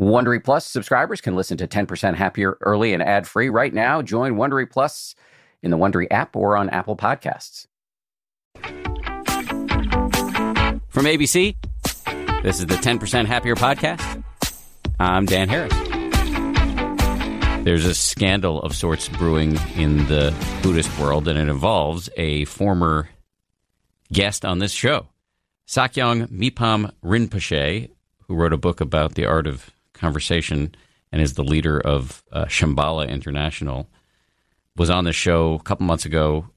Wondery Plus subscribers can listen to 10% Happier early and ad free right now. Join Wondery Plus in the Wondery app or on Apple Podcasts. From ABC, this is the 10% Happier podcast. I'm Dan Harris. There's a scandal of sorts brewing in the Buddhist world, and it involves a former guest on this show, Sakyong Mipam Rinpoche, who wrote a book about the art of conversation and is the leader of uh, Shambhala International, was on the show a couple months ago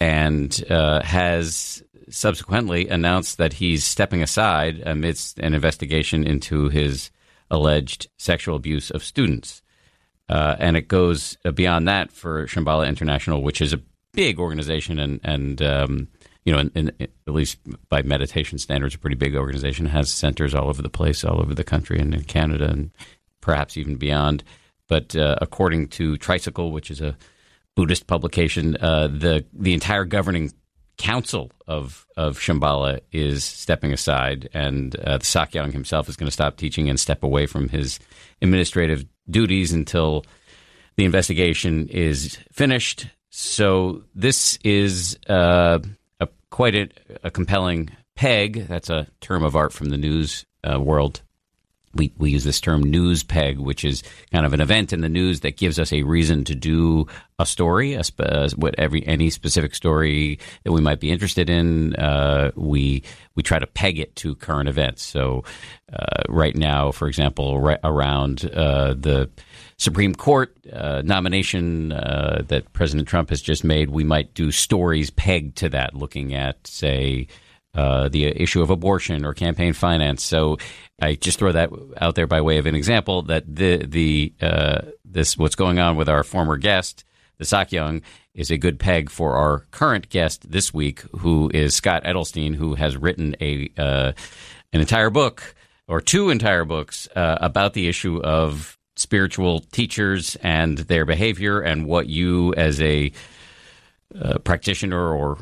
and uh, has subsequently announced that he's stepping aside amidst an investigation into his alleged sexual abuse of students. Uh, and it goes beyond that for Shambhala International, which is a big organization and, and um, you know, in, in, at least by meditation standards, a pretty big organization. Has centers all over the place, all over the country, and in Canada, and perhaps even beyond. But uh, according to Tricycle, which is a Buddhist publication, uh, the the entire governing council of of Shambhala is stepping aside, and uh, the Sakyong himself is going to stop teaching and step away from his administrative duties until the investigation is finished. So this is uh, quite a, a, compelling peg. That's a term of art from the news uh, world we, we use this term news peg, which is kind of an event in the news that gives us a reason to do a story, a spe- uh, what every any specific story that we might be interested in. Uh, we we try to peg it to current events. So uh, right now, for example, right around uh, the Supreme Court uh, nomination uh, that President Trump has just made, we might do stories pegged to that, looking at say. Uh, the issue of abortion or campaign finance. So I just throw that out there by way of an example that the the uh, this what's going on with our former guest, the Sakyong, is a good peg for our current guest this week, who is Scott Edelstein, who has written a uh, an entire book or two entire books uh, about the issue of spiritual teachers and their behavior and what you as a uh, practitioner or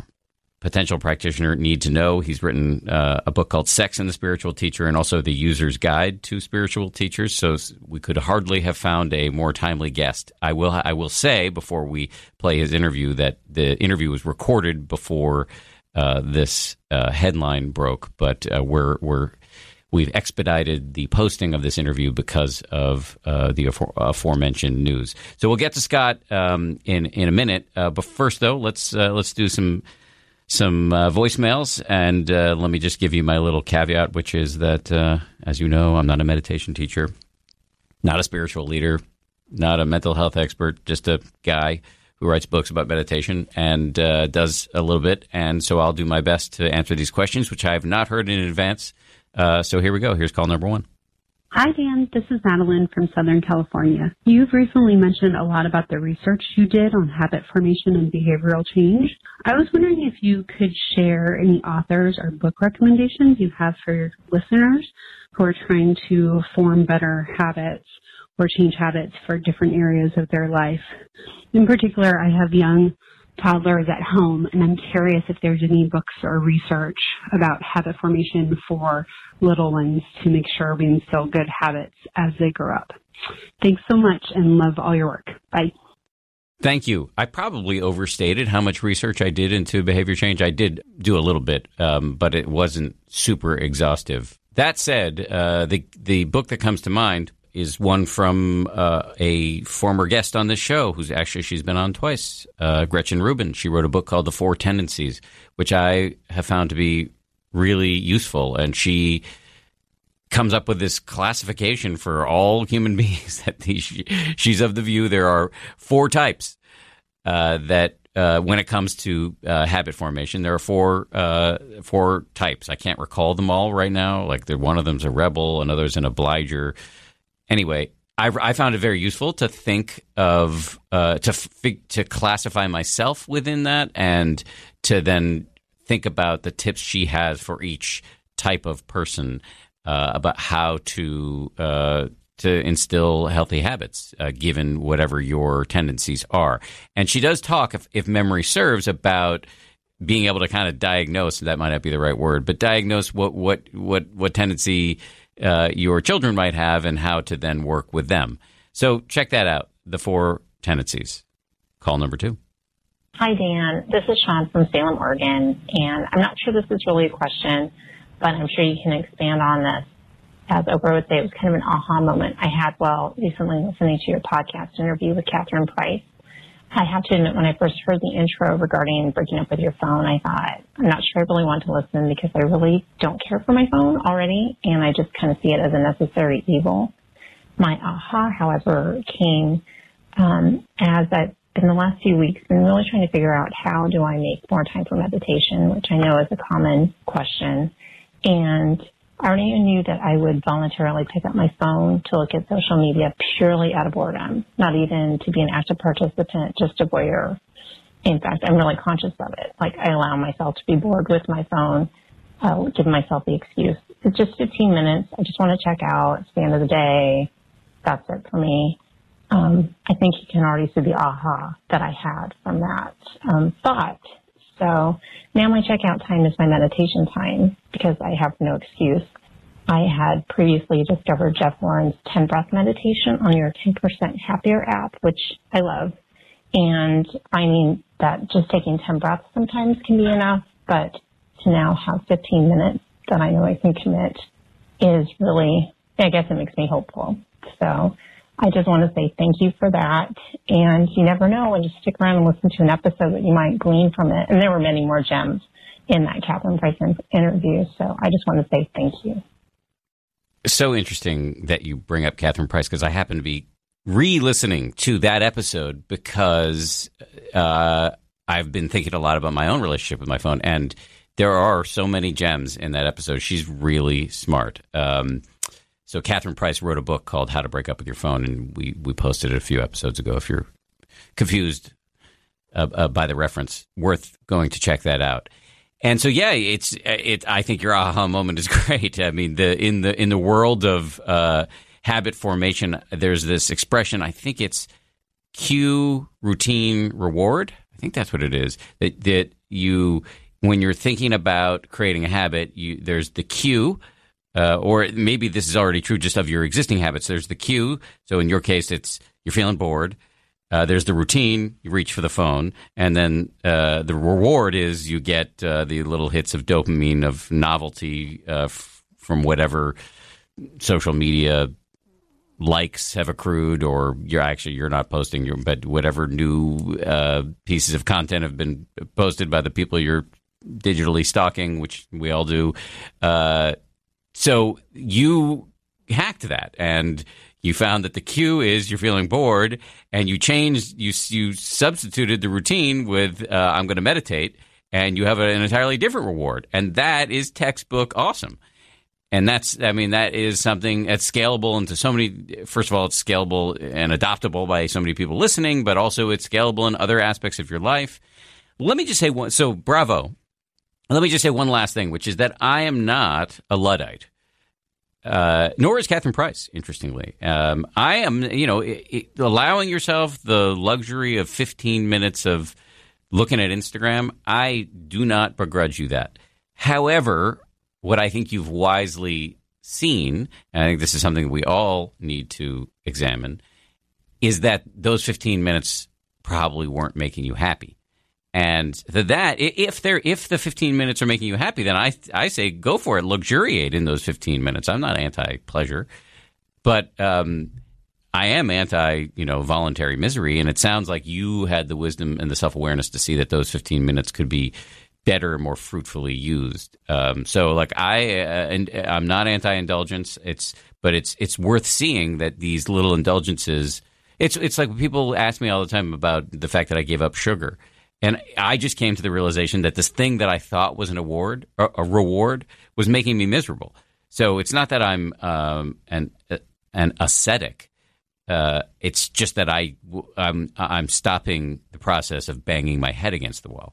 potential practitioner need to know. He's written uh, a book called Sex and the Spiritual Teacher and also The User's Guide to Spiritual Teachers. So we could hardly have found a more timely guest. I will I will say before we play his interview that the interview was recorded before uh, this uh, headline broke, but uh, we're we're We've expedited the posting of this interview because of uh, the afore- aforementioned news. So we'll get to Scott um, in in a minute. Uh, but first, though, let's uh, let's do some some uh, voicemails. And uh, let me just give you my little caveat, which is that, uh, as you know, I'm not a meditation teacher, not a spiritual leader, not a mental health expert, just a guy who writes books about meditation and uh, does a little bit. And so I'll do my best to answer these questions, which I have not heard in advance. Uh, so here we go. Here's call number one. Hi, Dan. This is Madeline from Southern California. You've recently mentioned a lot about the research you did on habit formation and behavioral change. I was wondering if you could share any authors or book recommendations you have for your listeners who are trying to form better habits or change habits for different areas of their life. In particular, I have young toddlers at home, and I'm curious if there's any books or research about habit formation for little ones to make sure we instill good habits as they grow up. Thanks so much and love all your work. Bye. Thank you. I probably overstated how much research I did into behavior change. I did do a little bit, um, but it wasn't super exhaustive. That said, uh, the the book that comes to mind is one from uh, a former guest on this show, who's actually she's been on twice, uh, Gretchen Rubin. She wrote a book called The Four Tendencies, which I have found to be really useful, and she comes up with this classification for all human beings that the, she's of the view there are four types uh, that uh, when it comes to uh, habit formation, there are four uh, four types. I can't recall them all right now. Like one of them's a rebel, another's an obliger, anyway, I, I, found it very useful to think of uh, to to classify myself within that, and to then think about the tips she has for each type of person uh, about how to uh, to instill healthy habits, uh, given whatever your tendencies are. And she does talk, if, if memory serves, about being able to kind of diagnose. That might not be the right word, but diagnose what what what what tendency uh, your children might have and how to then work with them. So check that out. The four tendencies. Call number two. Hi, Dan. This is Sean from Salem, Oregon, and I'm not sure this is really a question, but I'm sure you can expand on this. As Oprah would say, it was kind of an aha moment I had while recently listening to your podcast interview with Catherine Price. I have to admit, when I first heard the intro regarding breaking up with your phone, I thought, I'm not sure I really want to listen because I really don't care for my phone already, and I just kind of see it as a necessary evil. My aha, however, came um, as I've in the last few weeks been really trying to figure out how do I make more time for meditation, which I know is a common question. And I already knew that I would voluntarily pick up my phone to look at social media purely out of boredom, not even to be an active participant, just a voyeur. In fact, I'm really conscious of it. Like I allow myself to be bored with my phone, uh, give myself the excuse. It's just 15 minutes. I just want to check out. It's the end of the day. That's it for me um, I think you can already see the aha that I had from that um, thought. So now my checkout time is my meditation time because I have no excuse. I had previously discovered Jeff Warren's 10 breath meditation on your 10% happier app, which I love. And finding that just taking 10 breaths sometimes can be enough, but to now have 15 minutes that I know I can commit is really, I guess it makes me hopeful. So I just want to say thank you for that. And you never know when you stick around and listen to an episode that you might glean from it. And there were many more gems in that Catherine Price interview. So I just want to say thank you. So interesting that you bring up Catherine Price because I happen to be re-listening to that episode because uh, I've been thinking a lot about my own relationship with my phone, and there are so many gems in that episode. She's really smart. Um, so Catherine Price wrote a book called How to Break Up with Your Phone, and we we posted it a few episodes ago. If you're confused uh, uh, by the reference, worth going to check that out. And so, yeah, it's it. I think your aha moment is great. I mean, the in the in the world of uh, habit formation, there's this expression. I think it's cue, routine, reward. I think that's what it is. That that you when you're thinking about creating a habit, you there's the cue uh, or maybe this is already true just of your existing habits. There's the cue. So in your case, it's you're feeling bored. Uh, there's the routine. You reach for the phone, and then uh, the reward is you get uh, the little hits of dopamine of novelty uh, f- from whatever social media likes have accrued, or you're actually you're not posting, your, but whatever new uh, pieces of content have been posted by the people you're digitally stalking, which we all do so you hacked that and you found that the cue is you're feeling bored and you changed you you substituted the routine with uh, I'm going to meditate and you have an entirely different reward and that is textbook awesome. And that's I mean that is something that's scalable into so many first of all it's scalable and adoptable by so many people listening but also it's scalable in other aspects of your life. Let me just say one so bravo let me just say one last thing, which is that I am not a Luddite. Uh, nor is Catherine Price, interestingly. Um, I am, you know, it, it, allowing yourself the luxury of 15 minutes of looking at Instagram. I do not begrudge you that. However, what I think you've wisely seen, and I think this is something we all need to examine, is that those 15 minutes probably weren't making you happy. And that if they if the 15 minutes are making you happy, then I I say go for it. Luxuriate in those 15 minutes. I'm not anti pleasure, but um, I am anti you know voluntary misery. And it sounds like you had the wisdom and the self awareness to see that those 15 minutes could be better, more fruitfully used. Um, so like I uh, and I'm not anti indulgence. It's but it's it's worth seeing that these little indulgences. It's it's like people ask me all the time about the fact that I gave up sugar and I just came to the realization that this thing that I thought was an award, a reward, was making me miserable. So it's not that I'm um, an an ascetic. Uh, it's just that I I'm I'm stopping the process of banging my head against the wall.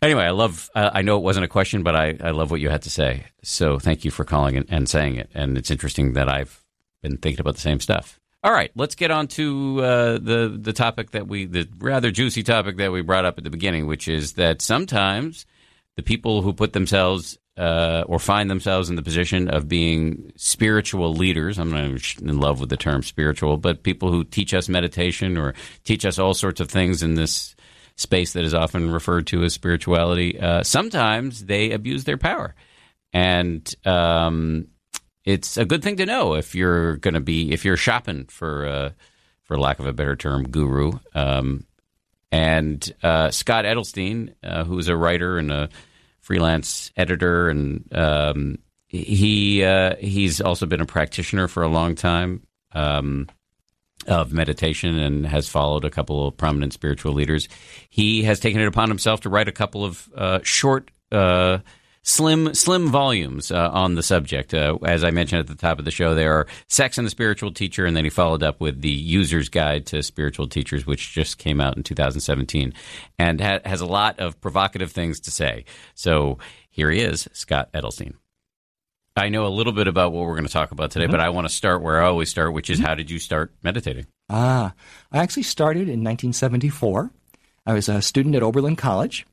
Anyway, I love. Uh, I know it wasn't a question, but I, I love what you had to say. So thank you for calling and saying it. And it's interesting that I've been thinking about the same stuff. All right, let's get on to uh, the the topic that we the rather juicy topic that we brought up at the beginning, which is that sometimes the people who put themselves uh, or find themselves in the position of being spiritual leaders. I'm not in love with the term spiritual, but people who teach us meditation or teach us all sorts of things in this space that is often referred to as spirituality. Uh, sometimes they abuse their power, and um, it's a good thing to know if you're going to be if you're shopping for, uh, for lack of a better term, guru. Um, and uh, Scott Edelstein, uh, who's a writer and a freelance editor, and um, he uh, he's also been a practitioner for a long time um, of meditation and has followed a couple of prominent spiritual leaders. He has taken it upon himself to write a couple of uh, short uh, slim slim volumes uh, on the subject. Uh, as I mentioned at the top of the show, there are Sex and the Spiritual Teacher, and then he followed up with the User's Guide to Spiritual Teachers, which just came out in 2017, and ha- has a lot of provocative things to say. So here he is, Scott Edelstein. I know a little bit about what we're going to talk about today, mm-hmm. but I want to start where I always start, which is mm-hmm. how did you start meditating? Ah, I actually started in 1974. I was a student at Oberlin College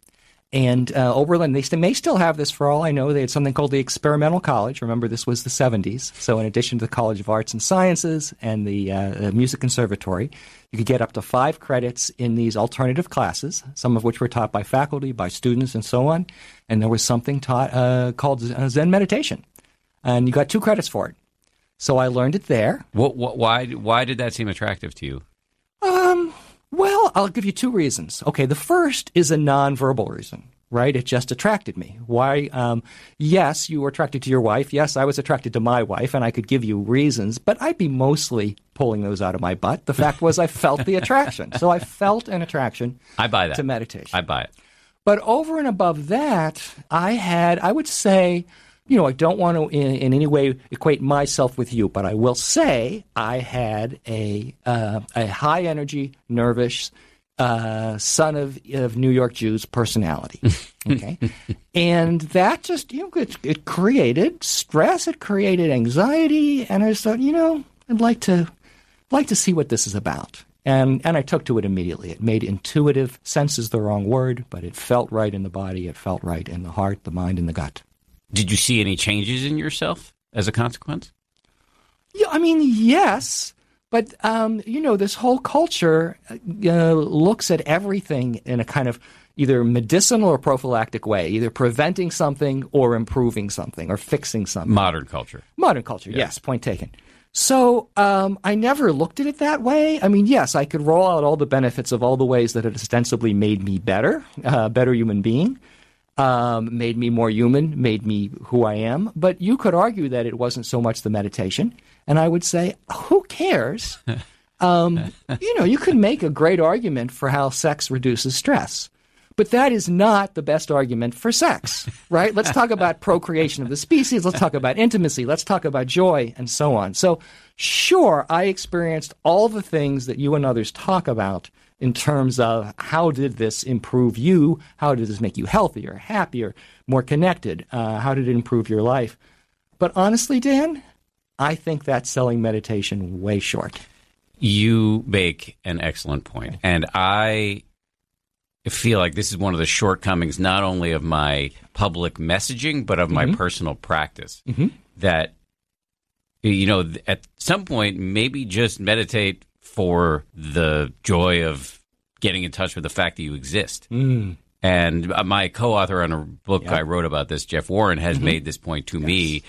and uh, Oberlin, they may still have this for all I know. They had something called the Experimental College. Remember, this was the 70s. So, in addition to the College of Arts and Sciences and the uh, Music Conservatory, you could get up to five credits in these alternative classes, some of which were taught by faculty, by students, and so on. And there was something taught uh, called Zen meditation. And you got two credits for it. So, I learned it there. What, what, why, why did that seem attractive to you? Um, well, I'll give you two reasons. Okay, the first is a nonverbal reason, right? It just attracted me. Why? Um, yes, you were attracted to your wife. Yes, I was attracted to my wife, and I could give you reasons, but I'd be mostly pulling those out of my butt. The fact was, I felt the attraction. So I felt an attraction. I buy that to meditation. I buy it. But over and above that, I had, I would say, you know, I don't want to in, in, any way equate myself with you, but I will say I had a uh, a high energy, nervous uh, son of of New York Jews personality. Okay, and that just you know it, it created stress, it created anxiety, and I just thought, you know, I'd like to like to see what this is about. And, and I took to it immediately. It made intuitive sense is the wrong word, but it felt right in the body. It felt right in the heart, the mind, and the gut. Did you see any changes in yourself as a consequence? Yeah, I mean, yes. But, um, you know, this whole culture uh, looks at everything in a kind of either medicinal or prophylactic way, either preventing something or improving something or fixing something. Modern culture. Modern culture, yes, yes point taken. So um, I never looked at it that way. I mean, yes, I could roll out all the benefits of all the ways that it ostensibly made me better, a uh, better human being um, made me more human, made me who I am. But you could argue that it wasn't so much the meditation. And I would say, who cares? Um, you know, you could make a great argument for how sex reduces stress. But that is not the best argument for sex, right? Let's talk about procreation of the species. Let's talk about intimacy. Let's talk about joy and so on. So, sure, I experienced all the things that you and others talk about in terms of how did this improve you? How did this make you healthier, happier, more connected? Uh, how did it improve your life? But honestly, Dan, I think that's selling meditation way short. You make an excellent point. And I feel like this is one of the shortcomings, not only of my public messaging, but of my mm-hmm. personal practice. Mm-hmm. That, you know, at some point, maybe just meditate for the joy of getting in touch with the fact that you exist. Mm. And uh, my co-author on a book yep. I wrote about this, Jeff Warren, has mm-hmm. made this point to yes. me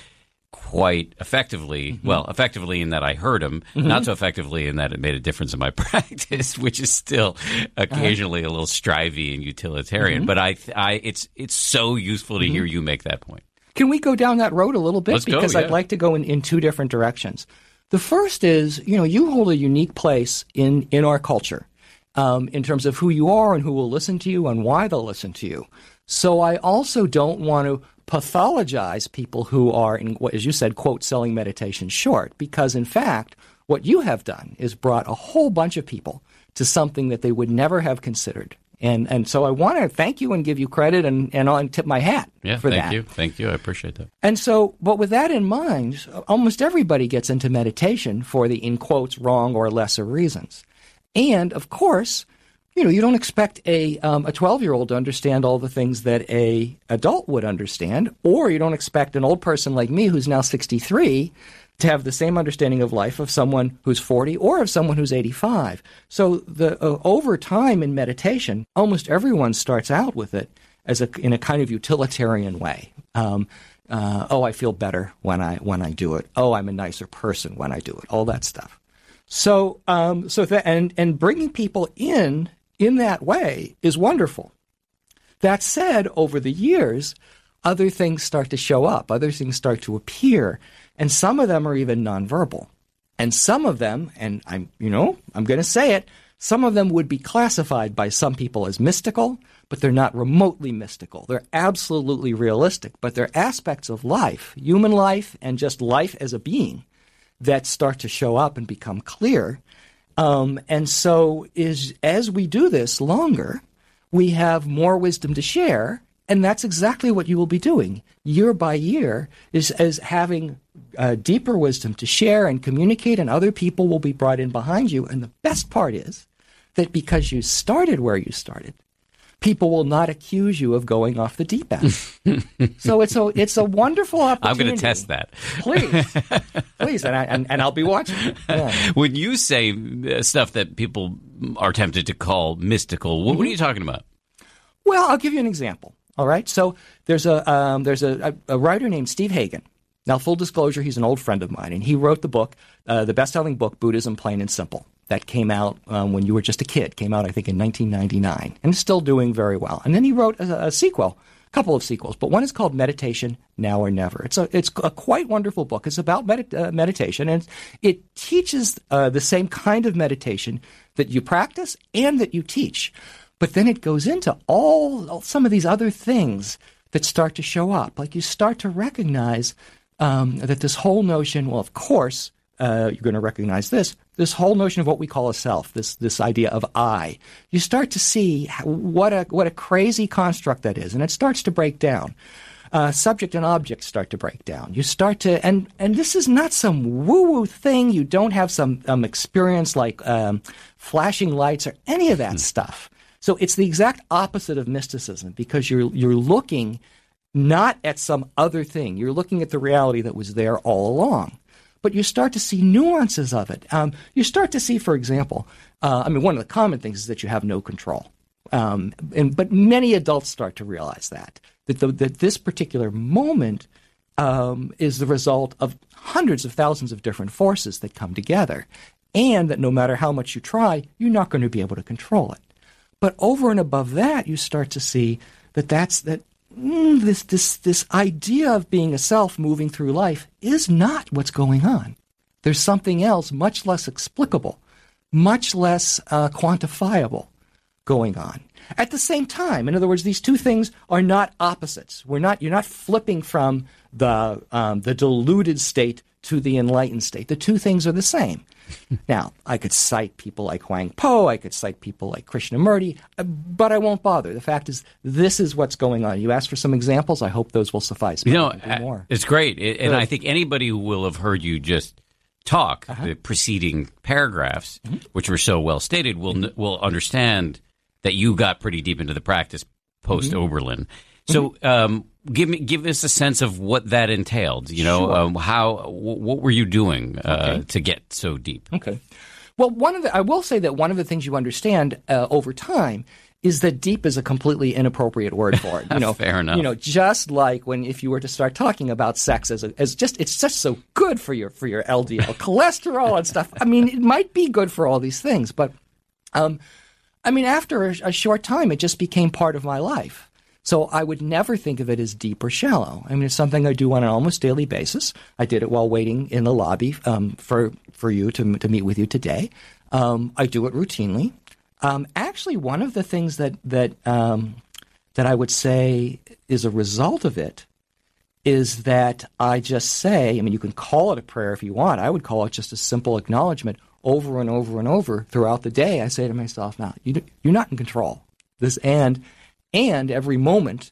quite effectively. Mm-hmm. Well, effectively in that I heard him, mm-hmm. not so effectively in that it made a difference in my practice, which is still occasionally uh-huh. a little strivey and utilitarian. Mm-hmm. But I, I, it's it's so useful to mm-hmm. hear you make that point. Can we go down that road a little bit? Let's because go, yeah. I'd like to go in, in two different directions. The first is, you know, you hold a unique place in, in our culture um, in terms of who you are and who will listen to you and why they'll listen to you. So I also don't want to pathologize people who are, in, as you said, quote, selling meditation short, because in fact, what you have done is brought a whole bunch of people to something that they would never have considered. And and so I want to thank you and give you credit and and I'll tip my hat yeah, for thank that. you, thank you, I appreciate that. And so, but with that in mind, almost everybody gets into meditation for the in quotes wrong or lesser reasons, and of course, you know, you don't expect a um, a 12 year old to understand all the things that a adult would understand, or you don't expect an old person like me who's now 63 to have the same understanding of life of someone who's 40 or of someone who's 85. So the uh, over time in meditation, almost everyone starts out with it as a in a kind of utilitarian way. Um, uh, oh, I feel better when I when I do it. Oh, I'm a nicer person when I do it. All that stuff. So, um, so and and bringing people in in that way is wonderful. That said, over the years, other things start to show up, other things start to appear, and some of them are even nonverbal. And some of them, and I'm, you know, I'm going to say it, some of them would be classified by some people as mystical, but they're not remotely mystical. They're absolutely realistic, but they're aspects of life, human life, and just life as a being that start to show up and become clear um, and so, is as we do this longer, we have more wisdom to share, and that's exactly what you will be doing year by year. Is as having uh, deeper wisdom to share and communicate, and other people will be brought in behind you. And the best part is that because you started where you started, people will not accuse you of going off the deep end. so it's a it's a wonderful opportunity. I'm going to test that. Please, please, and, I, and, and I'll be watching. Yeah. When you say uh, stuff that people are tempted to call mystical, what, mm-hmm. what, are you talking about? Well, I'll give you an example. All right, so there's a um, there's a, a, writer named Steve Hagen. Now, full disclosure, he's an old friend of mine, and he wrote the book, uh, the best-selling book, Buddhism Plain and Simple that came out um, when you were just a kid, came out, I think, in 1999, and is still doing very well. And then he wrote a, a sequel, a couple of sequels, but one is called Meditation Now or Never. It's a, it's a quite wonderful book. It's about uh, meditation, and it teaches uh, the same kind of meditation that you practice and that you teach. But then it goes into all, all some of these other things that start to show up. Like you start to recognize um, that this whole notion, well, of course, uh, you're going to recognize this. This whole notion of what we call a self, this this idea of I, you start to see what a what a crazy construct that is, and it starts to break down. Uh, subject and object start to break down. You start to, and and this is not some woo woo thing. You don't have some um, experience like um, flashing lights or any of that mm. stuff. So it's the exact opposite of mysticism because you're you're looking not at some other thing. You're looking at the reality that was there all along but you start to see nuances of it. Um, you start to see, for example, uh, I mean, one of the common things is that you have no control. Um, and, but many adults start to realize that, that, the, that this particular moment um, is the result of hundreds of thousands of different forces that come together. And that no matter how much you try, you're not going to be able to control it. But over and above that, you start to see that that's that mm, this this this idea of being a self moving through life is not what's going on. There's something else, much less explicable, much less uh, quantifiable, going on. At the same time, in other words, these two things are not opposites. We're not. You're not flipping from the um, the deluded state to the enlightened state. The two things are the same. now, I could cite people like Huang Po, I could cite people like Krishnamurti, uh, but I won't bother. The fact is, this is what's going on. You asked for some examples. I hope those will suffice. You know, uh, it's great. It, and I think anybody who will have heard you just talk, uh-huh. the preceding paragraphs, mm-hmm. which were so well stated, will, mm-hmm. will understand that you got pretty deep into the practice post mm-hmm. Oberlin. So, mm-hmm. um, give me give us a sense of what that entailed. You know, sure. um, how w- what were you doing uh, okay. to get so deep? Okay. Well, one of the I will say that one of the things you understand uh, over time is that deep is a completely inappropriate word for it. You know, fair enough. You know, just like when if you were to start talking about sex as a, as just it's just so good for your for your LDL cholesterol and stuff. I mean, it might be good for all these things, but um, I mean, after a, a short time, it just became part of my life. So I would never think of it as deep or shallow. I mean, it's something I do on an almost daily basis. I did it while waiting in the lobby um, for for you to to meet with you today. Um, I do it routinely. Um, actually, one of the things that that um, that I would say is a result of it is that I just say. I mean, you can call it a prayer if you want. I would call it just a simple acknowledgement over and over and over throughout the day. I say to myself, "Now, you, you're not in control." This and and every moment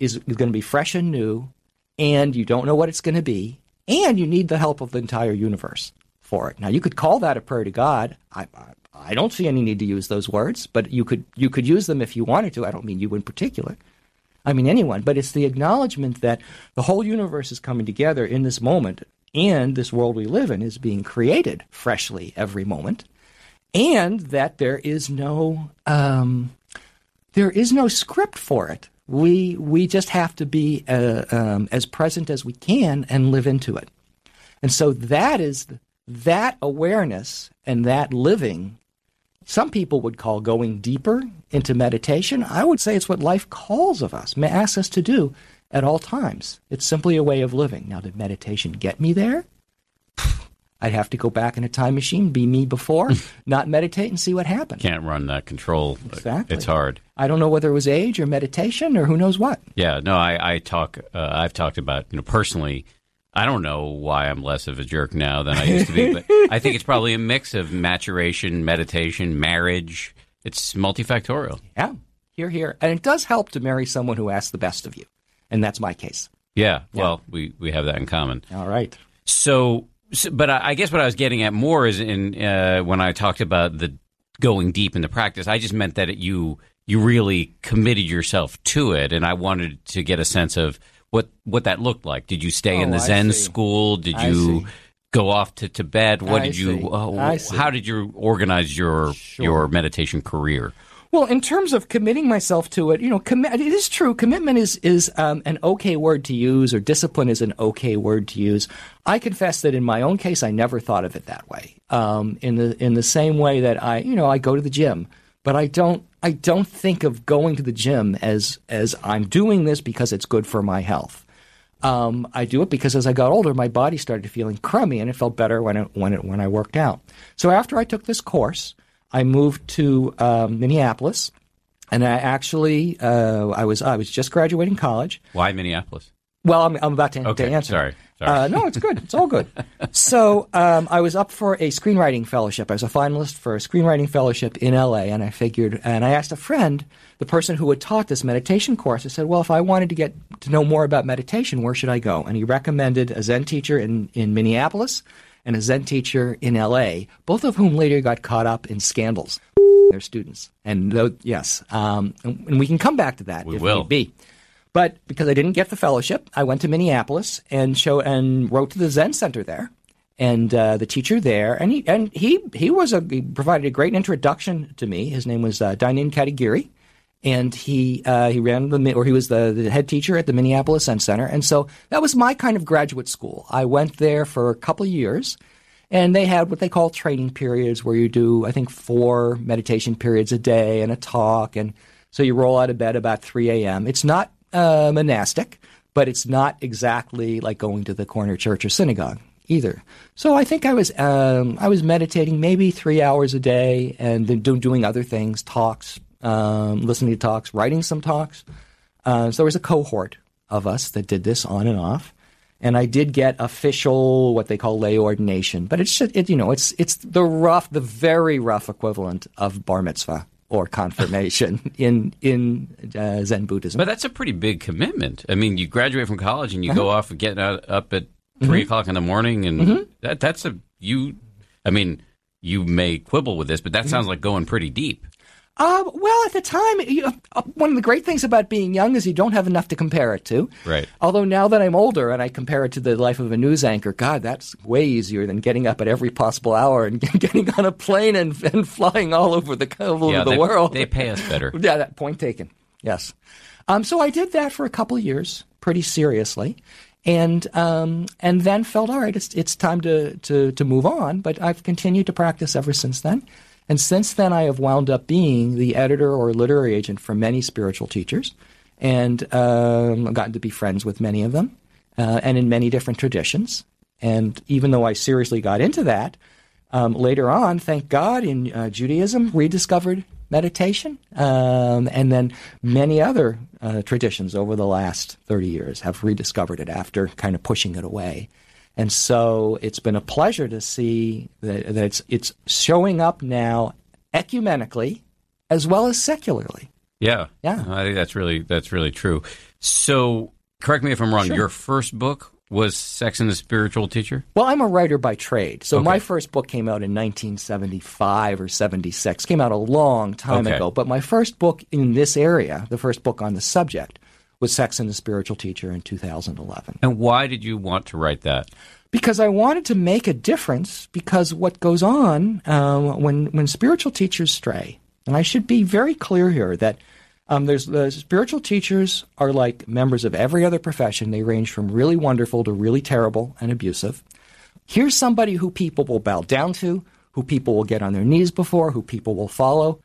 is, going to be fresh and new, and you don't know what it's going to be, and you need the help of the entire universe for it. Now, you could call that a prayer to God. I, I don't see any need to use those words, but you could you could use them if you wanted to. I don't mean you in particular. I mean anyone, but it's the acknowledgement that the whole universe is coming together in this moment, and this world we live in is being created freshly every moment, and that there is no um, there is no script for it. We we just have to be uh, um, as present as we can and live into it. And so that is that awareness and that living. Some people would call going deeper into meditation. I would say it's what life calls of us, asks us to do at all times. It's simply a way of living. Now, did meditation get me there? I'd have to go back in a time machine, be me before, not meditate, and see what happened. Can't run that control. Exactly. It's hard. I don't know whether it was age or meditation or who knows what. Yeah, no, I, I talk. Uh, I've talked about you know personally. I don't know why I'm less of a jerk now than I used to be, but I think it's probably a mix of maturation, meditation, marriage. It's multifactorial. Yeah, here, here, and it does help to marry someone who asks the best of you, and that's my case. Yeah, well, we we have that in common. All right. So so, but I, I, guess what I was getting at more is in uh, when I talked about the going deep into practice. I just meant that it, you you really committed yourself to it, and I wanted to get a sense of what what that looked like. Did you stay oh, in the Zen school? Did you go off to Tibet? What I did you? Uh, how did you organize your sure. your meditation career? Well, in terms of committing myself to it, you know, it is true. Commitment is is um, an okay word to use, or discipline is an okay word to use. I confess that in my own case, I never thought of it that way. Um, in the in the same way that I, you know, I go to the gym, but I don't I don't think of going to the gym as as I'm doing this because it's good for my health. Um, I do it because as I got older, my body started feeling crummy, and it felt better when it when it when I worked out. So after I took this course. I moved to um, Minneapolis, and I actually uh, I was I was just graduating college. Why Minneapolis? Well, I'm, I'm about to, okay, to answer. Sorry. sorry. Uh, no, it's good. It's all good. so um, I was up for a screenwriting fellowship. I was a finalist for a screenwriting fellowship in LA, and I figured, and I asked a friend, the person who had taught this meditation course, I said, well, if I wanted to get to know more about meditation, where should I go? And he recommended a Zen teacher in, in Minneapolis and a Zen teacher in LA, both of whom later got caught up in scandals. Their students, and though, yes, um, and, and, we can come back to that we if will. need be. But because I didn't get the fellowship, I went to Minneapolis and show and wrote to the Zen Center there, and uh, the teacher there, and he and he he was a he provided a great introduction to me. His name was uh, Dainin Katagiri, and he uh, he ran the or he was the, the head teacher at the Minneapolis Center, and so that was my kind of graduate school. I went there for a couple of years. And they had what they call training periods where you do, I think, four meditation periods a day and a talk. And so you roll out of bed about 3 a.m. It's not uh, monastic, but it's not exactly like going to the corner church or synagogue either. So I think I was um, I was meditating maybe three hours a day and then doing other things, talks, um, listening to talks, writing some talks. Uh, so there was a cohort of us that did this on and off and I did get official what they call lay ordination, but it's just, it, you know it's it's the rough, the very rough equivalent of bar mitzvah or confirmation in in uh, Zen Buddhism. But that's a pretty big commitment. I mean, you graduate from college and you uh-huh. go off and get out, up at 3 mm-hmm. o'clock in the morning, and mm-hmm. that that's a you. I mean, you may quibble with this, but that mm-hmm. sounds like going pretty deep. Uh, well, at the time, you, uh, one of the great things about being young is you don't have enough to compare it to. Right. Although now that I'm older and I compare it to the life of a news anchor, God, that's way easier than getting up at every possible hour and getting on a plane and, and flying all over the, all over yeah, the they, world. They pay us better. yeah, that point taken. Yes. Um, so I did that for a couple of years, pretty seriously, and um, and then felt all right. It's it's time to to to move on. But I've continued to practice ever since then. And since then, I have wound up being the editor or literary agent for many spiritual teachers, and um, gotten to be friends with many of them, uh, and in many different traditions. And even though I seriously got into that, um, later on, thank God, in uh, Judaism, rediscovered meditation, um, and then many other uh, traditions over the last 30 years have rediscovered it after kind of pushing it away. And so it's been a pleasure to see that, that it's, it's showing up now ecumenically as well as secularly. Yeah, yeah, I think that's really that's really true. So, correct me if I'm wrong. Sure. Your first book was Sex and the Spiritual Teacher? Well, I'm a writer by trade. So Okay. my first book came out in 1975 or 76. Came out a long time Okay. ago. But my first book in this area, the first book on the subject, was Sex and the Spiritual Teacher in 2011. And why did you want to write that? because I wanted to make a difference. Because what goes on um, when when spiritual teachers stray, and I should be very clear here that um, there's the spiritual teachers are like members of every other profession. They range from really wonderful to really terrible and abusive. Here's somebody who people will bow down to, who people will get on their knees before, who people will follow.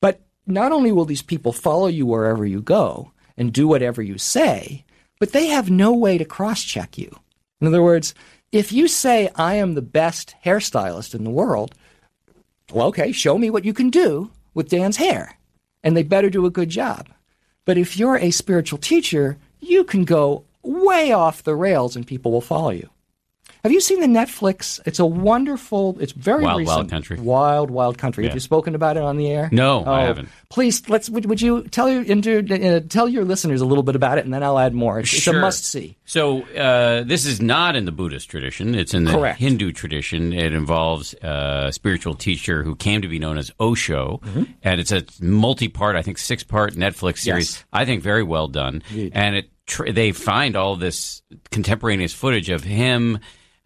But not only will these people follow you wherever you go and do whatever you say, but they have no way to cross check you. In other words, if you say, I am the best hairstylist in the world, well, okay, show me what you can do with Dan's hair. And they better do a good job. But if you're a spiritual teacher, you can go way off the rails and people will follow you. Have you seen the Netflix? It's a wonderful, it's very Wild, recent. Wild Country. Wild, Wild Country. Yeah. Have you spoken about it on the air? No, I Oh, haven't. Please, let's. Would, would you tell your uh, tell your listeners a little bit about it, and then I'll add more. It's, it's a must see. So uh, this is not in the Buddhist tradition. It's in the Correct. Hindu tradition. It involves a spiritual teacher who came to be known as Osho, and it's a multi-part, I think six-part Netflix series. Yes. I think very well done. And it tr- they find all this contemporaneous footage of him.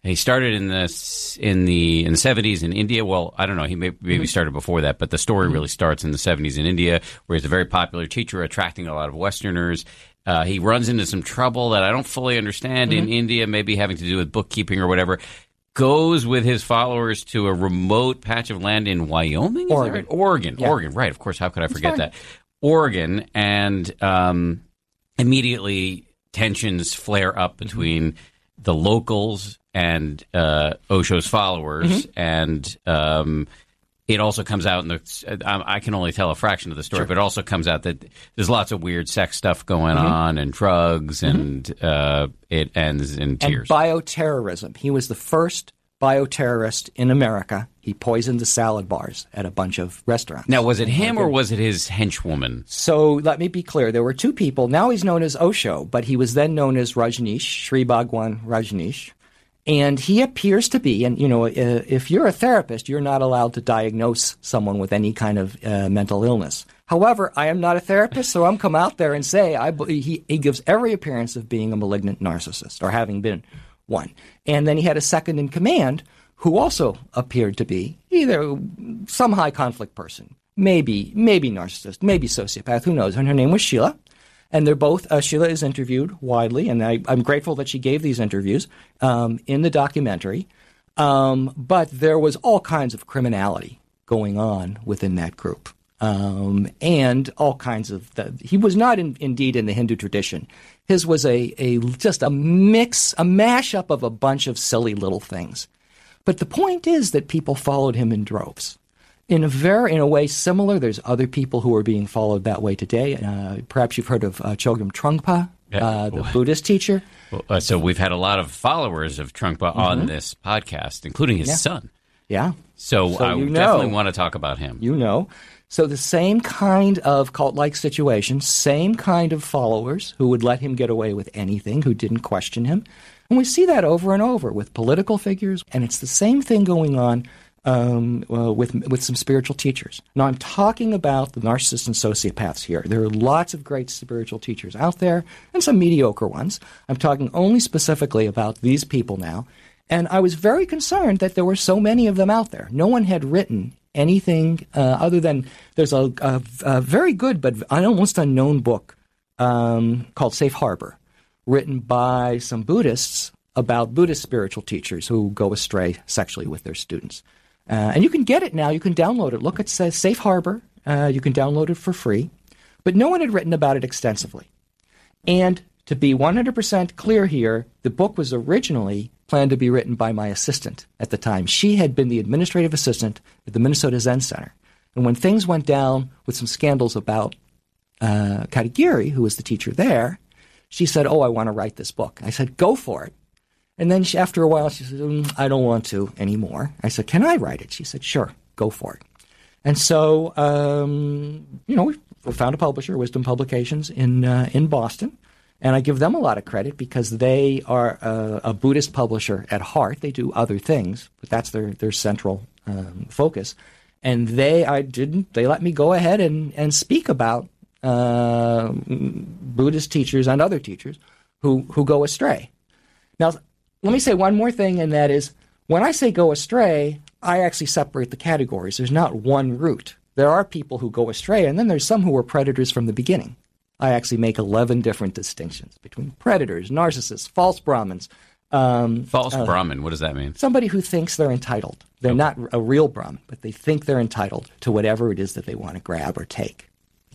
He started in the in the in the seventies in India. Well, I don't know. He may, maybe started before that, but the story really starts in the seventies in India, where he's a very popular teacher, attracting a lot of Westerners. Uh, he runs into some trouble that I don't fully understand in India, maybe having to do with bookkeeping or whatever. Goes with his followers to a remote patch of land in Wyoming, Oregon. right? Oregon, Yeah. Oregon. Right? Of course. How could I forget that? Oregon, and um, immediately tensions flare up between the locals and uh, Osho's followers, and um, it also comes out in the. I I can only tell a fraction of the story, but it also comes out that there's lots of weird sex stuff going on, and drugs, and uh, it ends in And tears. bioterrorism. He was the first bioterrorist in America. He poisoned the salad bars at a bunch of restaurants. now, was it him or was it his henchwoman? So let me be clear. There were two people. Now he's known as Osho, but he was then known as Rajneesh, Sri Bhagwan Rajneesh. And he appears to be, and you know, uh, if you're a therapist, you're not allowed to diagnose someone with any kind of uh, mental illness. However, I am not a therapist, so I'm come out there and say I, he, he gives every appearance of being a malignant narcissist or having been one. And then he had a second in command who also appeared to be either some high conflict person, maybe maybe narcissist, maybe sociopath, who knows? And her name was Sheila. And they're both, uh, Sheila is interviewed widely, and I, I'm grateful that she gave these interviews um, in the documentary. Um, but there was all kinds of criminality going on within that group. Um, and all kinds of the, he was not in, indeed in the Hindu tradition. His was a, a just a mix, a mashup of a bunch of silly little things. But the point is that people followed him in droves. In a very, in a way similar, there's other people who are being followed that way today. Uh, perhaps you've heard of uh, Chogyam Trungpa, uh, the Buddhist teacher. Well, uh, so we've had a lot of followers of Trungpa on this podcast, including his son. Yeah, So, So I you definitely want to talk about him. you know. So the same kind of cult-like situation, same kind of followers who would let him get away with anything, who didn't question him, and we see that over and over with political figures, and it's the same thing going on um, uh, with with some spiritual teachers. Now I'm talking about the narcissists and sociopaths here. There are lots of great spiritual teachers out there, and some mediocre ones. I'm talking only specifically about these people now. And I was very concerned that there were so many of them out there. No one had written anything uh, other than there's a, a, a very good but almost unknown book um, called Safe Harbor, written by some Buddhists about Buddhist spiritual teachers who go astray sexually with their students. Uh, and you can get it now. You can download it. Look, it says Safe Harbor. Uh, you can download it for free. But no one had written about it extensively. And to be 100% clear here, the book was originally planned to be written by my assistant at the time. She had been the administrative assistant at the Minnesota Zen Center. And when things went down with some scandals about uh, Katagiri, who was the teacher there, she said, Oh, I want to write this book. I said, Go for it. And then she, after a while, she said, "Mm, I don't want to anymore. I said, Can I write it? She said, Sure, go for it. And so, um, you know, we found a publisher, Wisdom Publications, in uh, in Boston, And I give them a lot of credit because they are a, a Buddhist publisher at heart. They do other things, but that's their, their central um, focus. And they I didn't they let me go ahead and, and speak about uh, Buddhist teachers and other teachers who, who go astray. Now, let me say one more thing, and that is when I say go astray, I actually separate the categories. There's not one route. There are people who go astray, and then there's some who were predators from the beginning. I actually make 11 different distinctions between predators, narcissists, false Brahmins. Um, false uh, Brahmin, what does that mean? Somebody who thinks they're entitled. They're okay. not a real Brahmin, but they think they're entitled to whatever it is that they want to grab or take.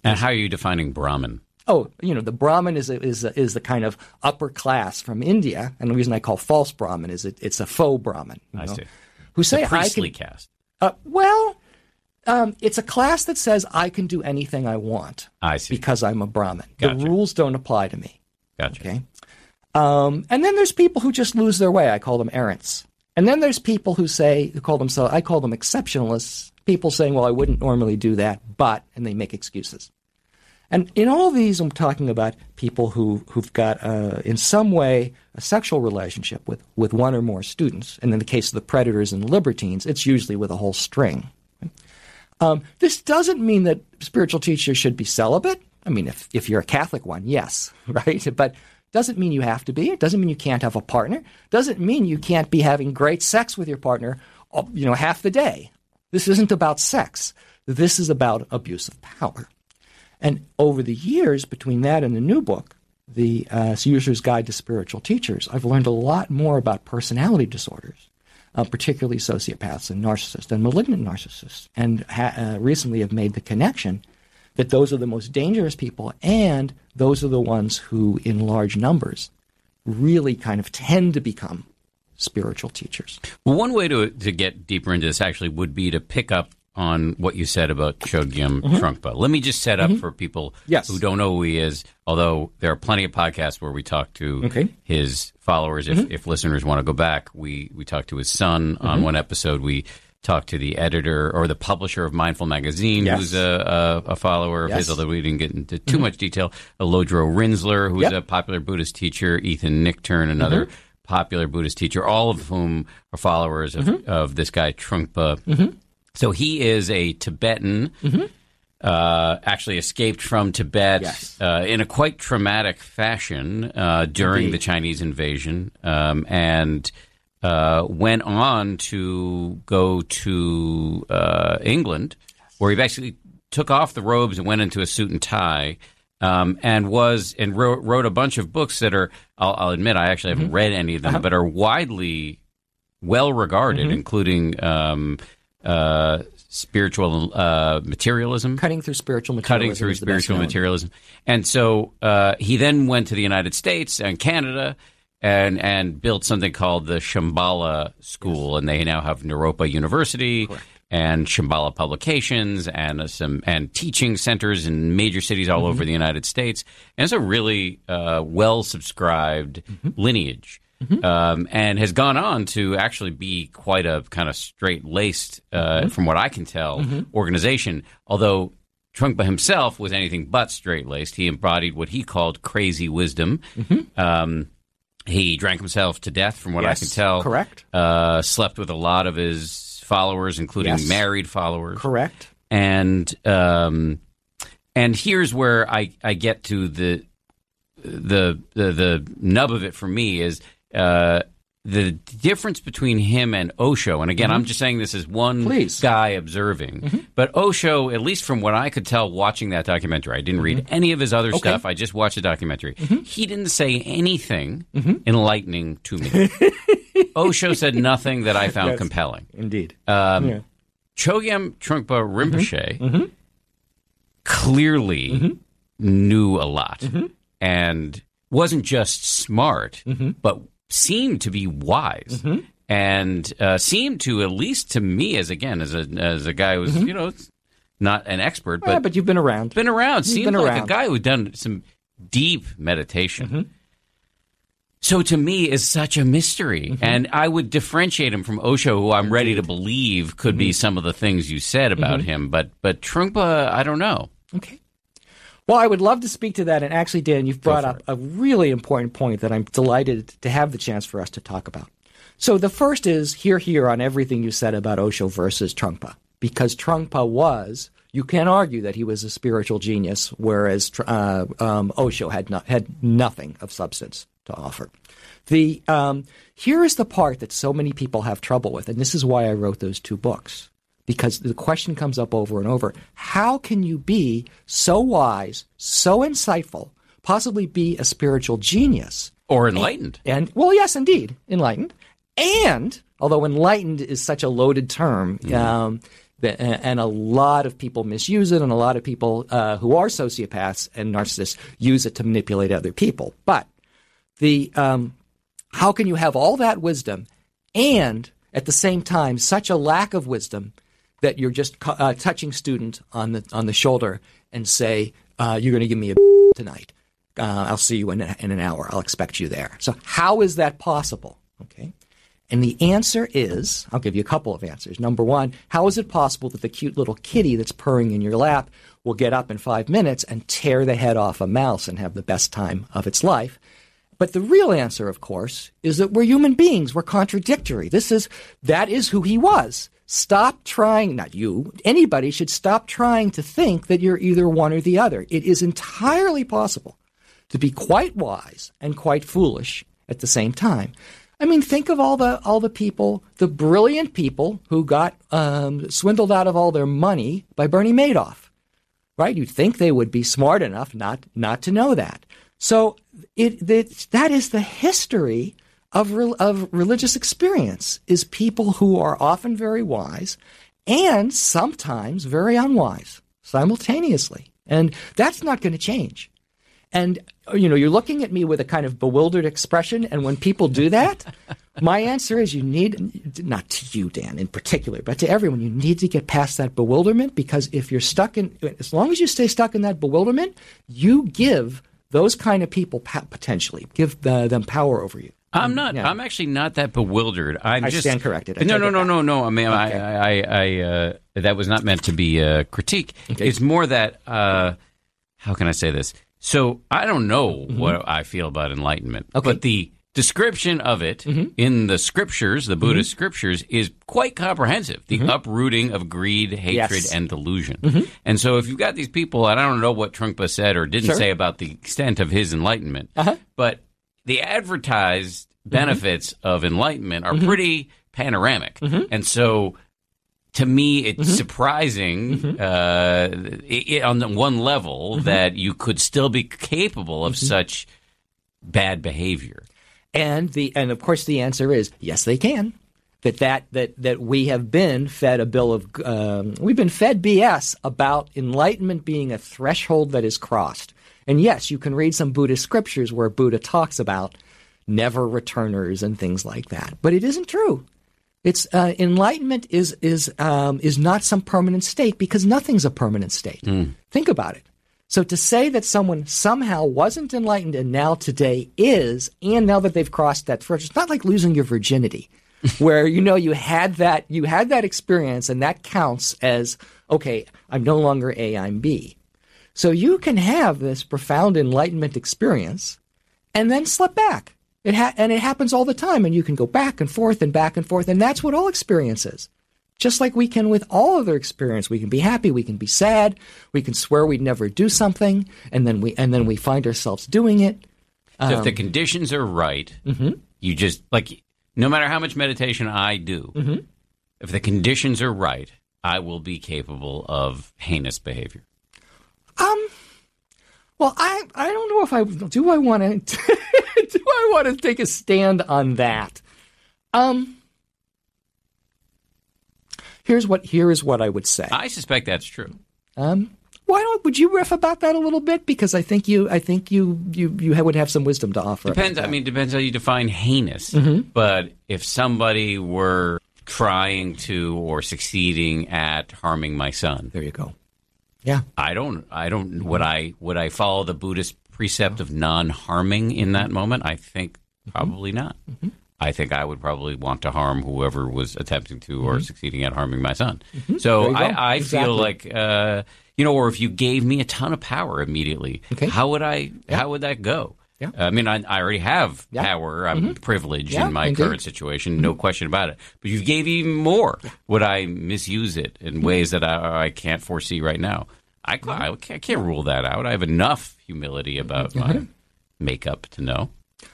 And how are you defining Brahmin? Oh, you know, the Brahmin is a, is a, is the kind of upper class from India, and the reason I call false Brahmin is it, it's a faux Brahmin. I know, see. Who say the priestly I can, caste? Uh, well, um, it's a class that says I can do anything I want. I see. Because I'm a Brahmin. Gotcha. The rules don't apply to me. Gotcha. Okay. Um, and then there's people who just lose their way. I call them errants. And then there's people who say, who call themselves, I call them exceptionalists. People saying, well, I wouldn't normally do that, but, and they make excuses. And in all these, I'm talking about people who, who've got, uh, in some way, a sexual relationship with, with one or more students. And in the case of the predators and libertines, it's usually with a whole string. Um, this doesn't mean that spiritual teachers should be celibate. I mean, if, if you're a Catholic one, yes, right? But doesn't mean you have to be. It doesn't mean you can't have a partner. Doesn't mean you can't be having great sex with your partner, uh, you know, half the day. This isn't about sex. This is about abuse of power. And over the years, between that and the new book, the uh, User's Guide to Spiritual Teachers, I've learned a lot more about personality disorders, uh, particularly sociopaths and narcissists and malignant narcissists, and ha- uh, recently have made the connection that those are the most dangerous people and those are the ones who, in large numbers, really kind of tend to become spiritual teachers. Well, one way to, to get deeper into this actually would be to pick up on what you said about Chogyam mm-hmm. Trungpa. Let me just set up mm-hmm. for people yes. who don't know who he is, although there are plenty of podcasts where we talk to okay. his followers. If, mm-hmm. if listeners want to go back, we, we talked to his son on mm-hmm. one episode. We talked to the editor or the publisher of Mindful Magazine, yes. who's a, a, a follower of yes. his, although we didn't get into too mm-hmm. much detail. Lodro Rinzler, who's yep. a popular Buddhist teacher, Ethan Nichtern, another mm-hmm. popular Buddhist teacher, all of whom are followers of, of this guy, Trungpa. So he is a Tibetan. Uh, actually escaped from Tibet yes. uh, in a quite traumatic fashion uh, during Indeed. the Chinese invasion, um, and uh, went on to go to uh, England, where he basically took off the robes and went into a suit and tie. Um, and was and wrote, wrote a bunch of books that are I'll, I'll admit I actually haven't read any of them, Uh-huh. but are widely well regarded, including um, uh, spiritual uh, materialism, Cutting through spiritual materialism. cutting through is the best spiritual materialism. And so uh, he then went to the United States and Canada and and built something called the Shambhala School, and they now have Naropa University. And Shambhala Publications and uh, some and teaching centers in major cities all Mm-hmm. over the United States, and it's a really uh, well subscribed Mm-hmm. lineage, um, and has gone on to actually be quite a kind of straight laced, uh, Mm-hmm. from what I can tell, organization. Although Trungpa himself was anything but straight laced. He embodied what he called crazy wisdom. Um, he drank himself to death, from what I can tell. correct. Uh, slept with a lot of his followers, including Yes. married followers. Correct. And um, and here's where I, I get to the, the the the nub of it for me is uh, the difference between him and Osho. And again, I'm just saying this as one Mm-hmm. Please. Mm-hmm. guy observing. But Osho, at least from what I could tell watching that documentary, I didn't read any of his other Mm-hmm. Okay. Mm-hmm. stuff. I just watched the documentary. He didn't say anything enlightening to me. Osho said nothing that I found Yes. compelling. Indeed. Um, Yeah. Chogyam Trungpa Rinpoche Mm-hmm. clearly knew a lot and wasn't just smart, Mm-hmm. but seemed to be wise. And uh, seemed to, at least to me, as again, as a as a guy who's you know not an expert, but Mm-hmm. Yeah, but you've been around. been around. Seems been like a guy who's done some deep meditation. Mm-hmm. So to me is such a mystery, Mm-hmm. and I would differentiate him from Osho, who I'm ready to believe could Mm-hmm. be some of the things you said about him. But but Trungpa, I don't know. Okay. Well, I would love to speak to that. And actually, Dan, you've brought up a really important point that I'm delighted to have the chance for us to talk about. So the first is here, here on everything you said about Osho versus Trungpa, because Trungpa was. You can argue that he was a spiritual genius, whereas uh, um, Osho had not, had nothing of substance to offer. The um, here is the part that so many people have trouble with, and this is why I wrote those two books because the question comes up over and over how can you be so wise, so insightful, possibly be a spiritual genius? Or enlightened. And, and well, yes, indeed, enlightened. And although enlightened is such a loaded term, mm-hmm. um, and a lot of people misuse it, and a lot of people uh, who are sociopaths and narcissists use it to manipulate other people. But the um, how can you have all that wisdom and at the same time such a lack of wisdom that you're just uh, touching student on the on the shoulder and say uh, you're going to give me a tonight. Uh, I'll see you in, in an hour. I'll expect you there. So how is that possible? Okay. And the answer is I'll give you a couple of answers. Number one, how is it possible that the cute little kitty that's purring in your lap will get up in five minutes and tear the head off a mouse and have the best time of its life? But the real answer, of course, is that we're human beings. We're contradictory. This is, that is who he was. Stop trying, not you, anybody should stop trying to think that you're either one or the other. It is entirely possible to be quite wise and quite foolish at the same time. I mean, think of all the all the people, the brilliant people who got um, swindled out of all their money by Bernie Madoff, right? You'd think they would be smart enough not not to know that. So it, it that is the history of, re- of religious experience is people who are often very wise and sometimes very unwise simultaneously. And that's not going to change. And, you know, you're looking at me with a kind of bewildered expression. And when people do that, my answer is you need, not to you, Dan, in particular, but to everyone, you need to get past that bewilderment because if you're stuck in, as long as you stay stuck in that bewilderment, you give those kind of people potentially give the, them power over you. I'm not. Yeah. I'm actually not that bewildered. I'm I just stand corrected. I no, no, no, no, no. I mean, okay. I, I, I, uh, that was not meant to be a critique. Okay. It's more that. Uh, how can I say this? So I don't know mm-hmm. what I feel about enlightenment, okay. but the description of it mm-hmm. in the scriptures, the Buddhist mm-hmm. scriptures, is quite comprehensive. The mm-hmm. uprooting of greed, hatred, yes. and delusion. Mm-hmm. And so, if you've got these people, and I don't know what Trungpa said or didn't sure. say about the extent of his enlightenment, uh-huh. but the advertised mm-hmm. benefits mm-hmm. of enlightenment are mm-hmm. pretty panoramic. Mm-hmm. And so to me, it's mm-hmm. surprising mm-hmm. uh, it, on one level that you could still be capable of such bad behavior. And the and of course the answer is yes, they can. That that that that we have been fed a bill of um, we've been fed BS about enlightenment being a threshold that is crossed. And yes, you can read some Buddhist scriptures where Buddha talks about never returners and things like that. But it isn't true. It's uh, enlightenment is is um, is not some permanent state because nothing's a permanent state. Mm. Think about it. So to say that someone somehow wasn't enlightened and now today is, and now that they've crossed that threshold, it's not like losing your virginity, where you know you had that you had that experience and that counts as okay. I'm no longer A. I'm B. So you can have this profound enlightenment experience and then slip back. It ha- and it happens all the time, and you can go back and forth and back and forth, and that's what all experience is. Just like we can with all other experience, we can be happy, we can be sad, we can swear we'd never do something, and then we and then we find ourselves doing it. So um, if the um, conditions are right, mm-hmm. you just like no matter how much meditation I do, mm-hmm. if the conditions are right, I will be capable of heinous behavior. Um. Well, I I don't know if I do. I want to do. I want to take a stand on that. Um. Here's what here is what I would say. I suspect that's true. Um. Why don't would you riff about that a little bit? Because I think you I think you you you would have some wisdom to offer. Depends. I mean, depends how you define heinous. Mm-hmm. But if somebody were trying to or succeeding at harming my son, there you go. Yeah. I don't I don't would I would I follow the Buddhist precept of non-harming in that moment? I think probably not. Mm-hmm. I think I would probably want to harm whoever was attempting to or succeeding at harming my son. Mm-hmm. So. I, I Exactly. feel like uh, you know, or if you gave me a ton of power immediately, Okay. how would I? How would that go? Yeah. I mean, I, I already have Yeah. Mm-hmm. power. I'm privileged Yeah, in my indeed. Mm-hmm. current situation, no question about it. But you gave even more, would I misuse it in Mm-hmm. ways that I, I can't foresee right now? I, I can't, I can't rule that out. I have enough humility about Mm-hmm. my makeup to know.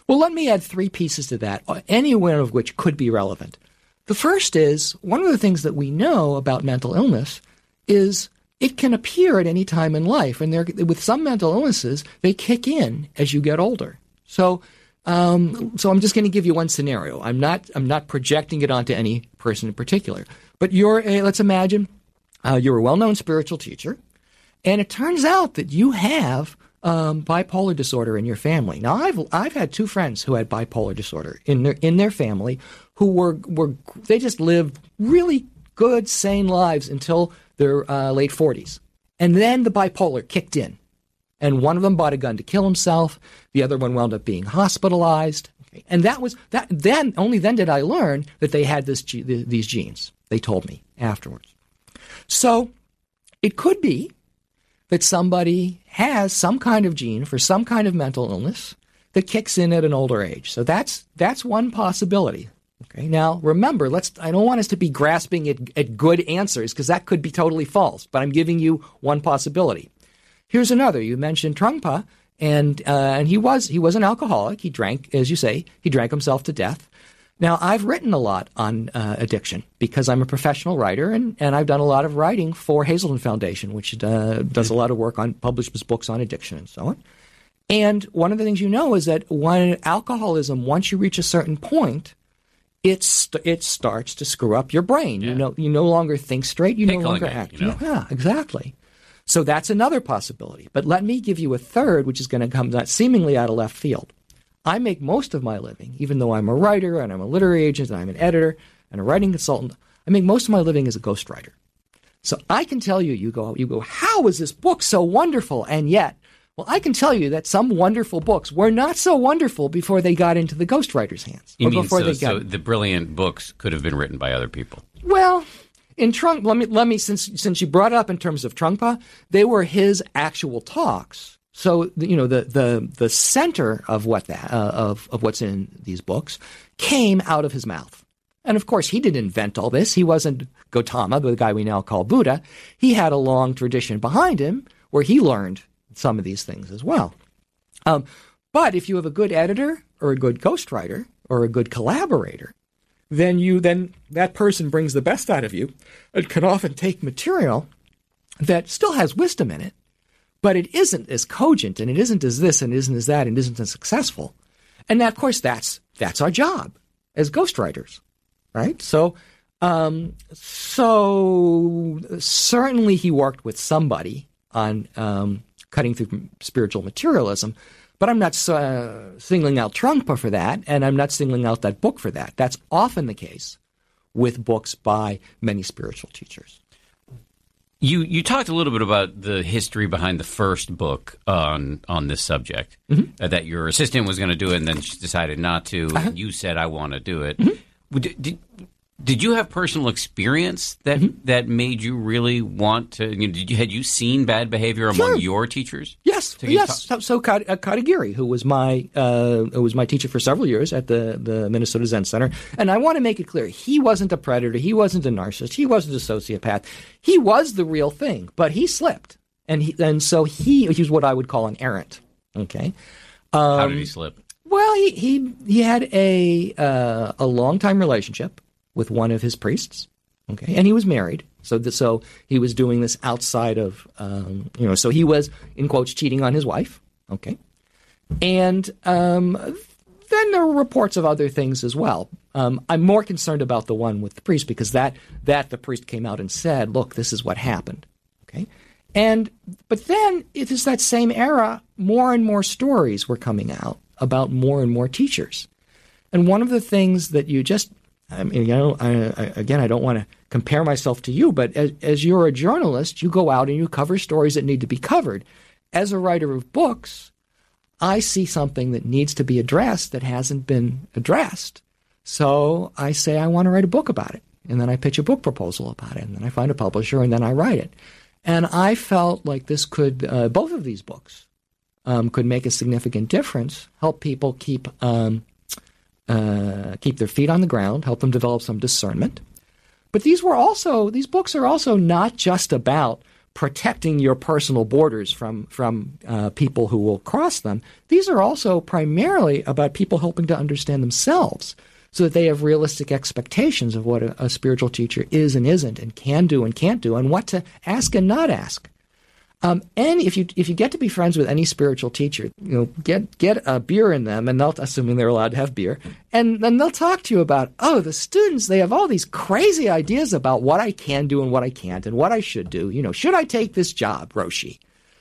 Well, let me add three pieces to that, uh, any one of which could be relevant. The first is one of the things that we know about mental illness is it can appear at any time in life, and with some mental illnesses, they kick in as you get older. So, um, so I'm just going to give you one scenario. I'm not, I'm not projecting it onto any person in particular, but you're, a, let's imagine, uh, you're a well-known spiritual teacher, and it turns out that you have um, bipolar disorder in your family. Now, I've I've had two friends who had bipolar disorder in their in their family who were were they just lived really good, sane lives until their uh, late forties, and then the bipolar kicked in, and one of them bought a gun to kill himself. The other one wound up being hospitalized, and that was that. Then only then did I learn that they had this these genes. They told me afterwards. So it could be that somebody has some kind of gene for some kind of mental illness that kicks in at an older age. So that's that's one possibility. Okay. Now remember, let's I don't want us to be grasping at, at good answers because that could be totally false, but I'm giving you one possibility. Here's another. You mentioned Trungpa, and uh, and he was he was an alcoholic. He drank, as you say, he drank himself to death. Now I've written a lot on uh, addiction because I'm a professional writer, and, and I've done a lot of writing for Hazelden Foundation, which uh, does a lot of work on publishes books on addiction and so on. And one of the things you know is that when alcoholism, once you reach a certain point, it st- it starts to screw up your brain. You know, you no longer think straight. You no longer it, act. you know? Yeah, exactly. So that's another possibility. But let me give you a third, which is going to come not seemingly out of left field. I make most of my living, even though I'm a writer and I'm a literary agent and I'm an editor and a writing consultant. I make most of my living as a ghostwriter. So I can tell you, you go, you go, how is this book so wonderful? And yet, well, I can tell you that some wonderful books were not so wonderful before they got into the ghostwriter's hands. You mean before so, they got so the brilliant books could have been written by other people? well, in Trunk, let me let me since since you brought it up in terms of Trungpa, they were his actual talks. So you know the the the center of what that uh, of of what's in these books came out of his mouth. And of course, he didn't invent all this. He wasn't Gautama, the guy we now call Buddha. He had a long tradition behind him where he learned some of these things as well. Um, but if you have a good editor or a good ghostwriter or a good collaborator, then you then that person brings the best out of you and can often take material that still has wisdom in it, but it isn't as cogent and it isn't as this and isn't as that and isn't as successful. And that, of course, that's that's our job as ghostwriters, right? So, um, so certainly he worked with somebody on um, cutting through spiritual materialism, but I'm not uh, singling out Trungpa for that, and I'm not singling out that book for that. That's often the case with books by many spiritual teachers. You you talked a little bit about the history behind the first book on on this subject. Mm-hmm. Uh, that your assistant was going to do it, and then she decided not to. Uh-huh. You said, "I want to do it." Mm-hmm. Did, did, did you have personal experience that Mm-hmm. that made you really want to? You know, did you had you seen bad behavior among Sure. your teachers? Yes, So yes. so, so Kad- uh, who was my uh, who was my teacher for several years at the the Minnesota Zen Center, and I want to make it clear, he wasn't a predator, he wasn't a narcissist, he wasn't a sociopath. He was the real thing, but he slipped, and he and so he he was what I would call an errant. Okay. How Um, did he slip? Well, he he he had a uh, a long time relationship with one of his priests. Okay, and he was married, so th- so he was doing this outside of um, you know, so he was in quotes cheating on his wife. Okay, and um, then there were reports of other things as well. Um, I'm more concerned about the one with the priest because that that the priest came out and said, "Look, this is what happened." Okay, and but then it is that same era. More and more stories were coming out about more and more teachers, and one of the things that you just I mean, you know, I, I, again, I don't want to compare myself to you, but as, as you're a journalist, you go out and you cover stories that need to be covered. As a writer of books, I see something that needs to be addressed that hasn't been addressed. So I say I want to write a book about it. And then I pitch a book proposal about it. And then I find a publisher and then I write it. And I felt like this could, uh, both of these books um, could make a significant difference, help people keep, um, uh, keep their feet on the ground, help them develop some discernment. But these were also, these books are also not just about protecting your personal borders from from uh, people who will cross them. These are also primarily about people helping to understand themselves, so that they have realistic expectations of what a, a spiritual teacher is and isn't, and can do and can't do, and what to ask and not ask. Um, and if you if you get to be friends with any spiritual teacher, you know, get get a beer in them, and they'll assuming they're allowed to have beer, and then they'll talk to you about oh the students they have all these crazy ideas about what I can do and what I can't and what I should do. You know, should I take this job, Roshi?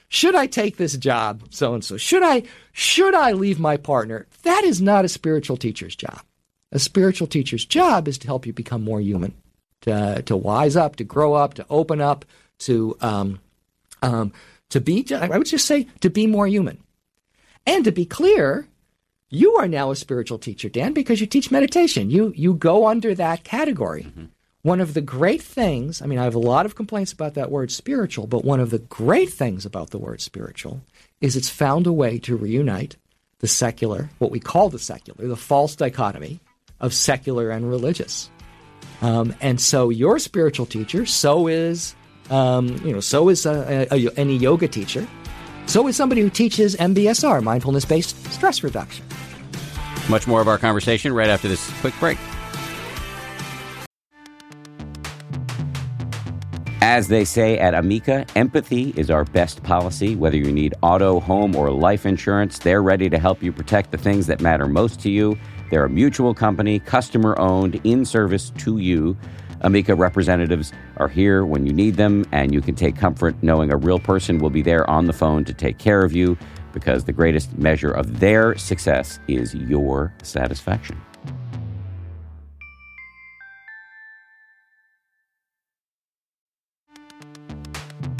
Should I take this job, so and so? Should I should I leave my partner? That is not a spiritual teacher's job. A spiritual teacher's job is to help you become more human, to to wise up, to grow up, to open up, to um, um, to be, I would just say, to be more human. And to be clear, you are now a spiritual teacher, Dan, because you teach meditation. You you go under that category. Mm-hmm. One of the great things, I mean, I have a lot of complaints about that word spiritual, but one of the great things about the word spiritual is it's found a way to reunite the secular, what we call the secular, the false dichotomy of secular and religious. Um, and so your spiritual teacher, so is um, you know, so is a, a, a, any yoga teacher. So is somebody who teaches MBSR, mindfulness based stress reduction. Much more of our conversation right after this quick break. As they say at Amica, empathy is our best policy. Whether you need auto, home, or life insurance, they're ready to help you protect the things that matter most to you. They're a mutual company, customer owned, in service to you. Amica representatives are here when you need them, and you can take comfort knowing a real person will be there on the phone to take care of you because the greatest measure of their success is your satisfaction.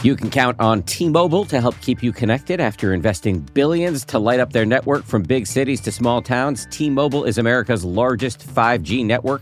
You can count on T Mobile to help keep you connected after investing billions to light up their network from big cities to small towns. T Mobile is America's largest 5G network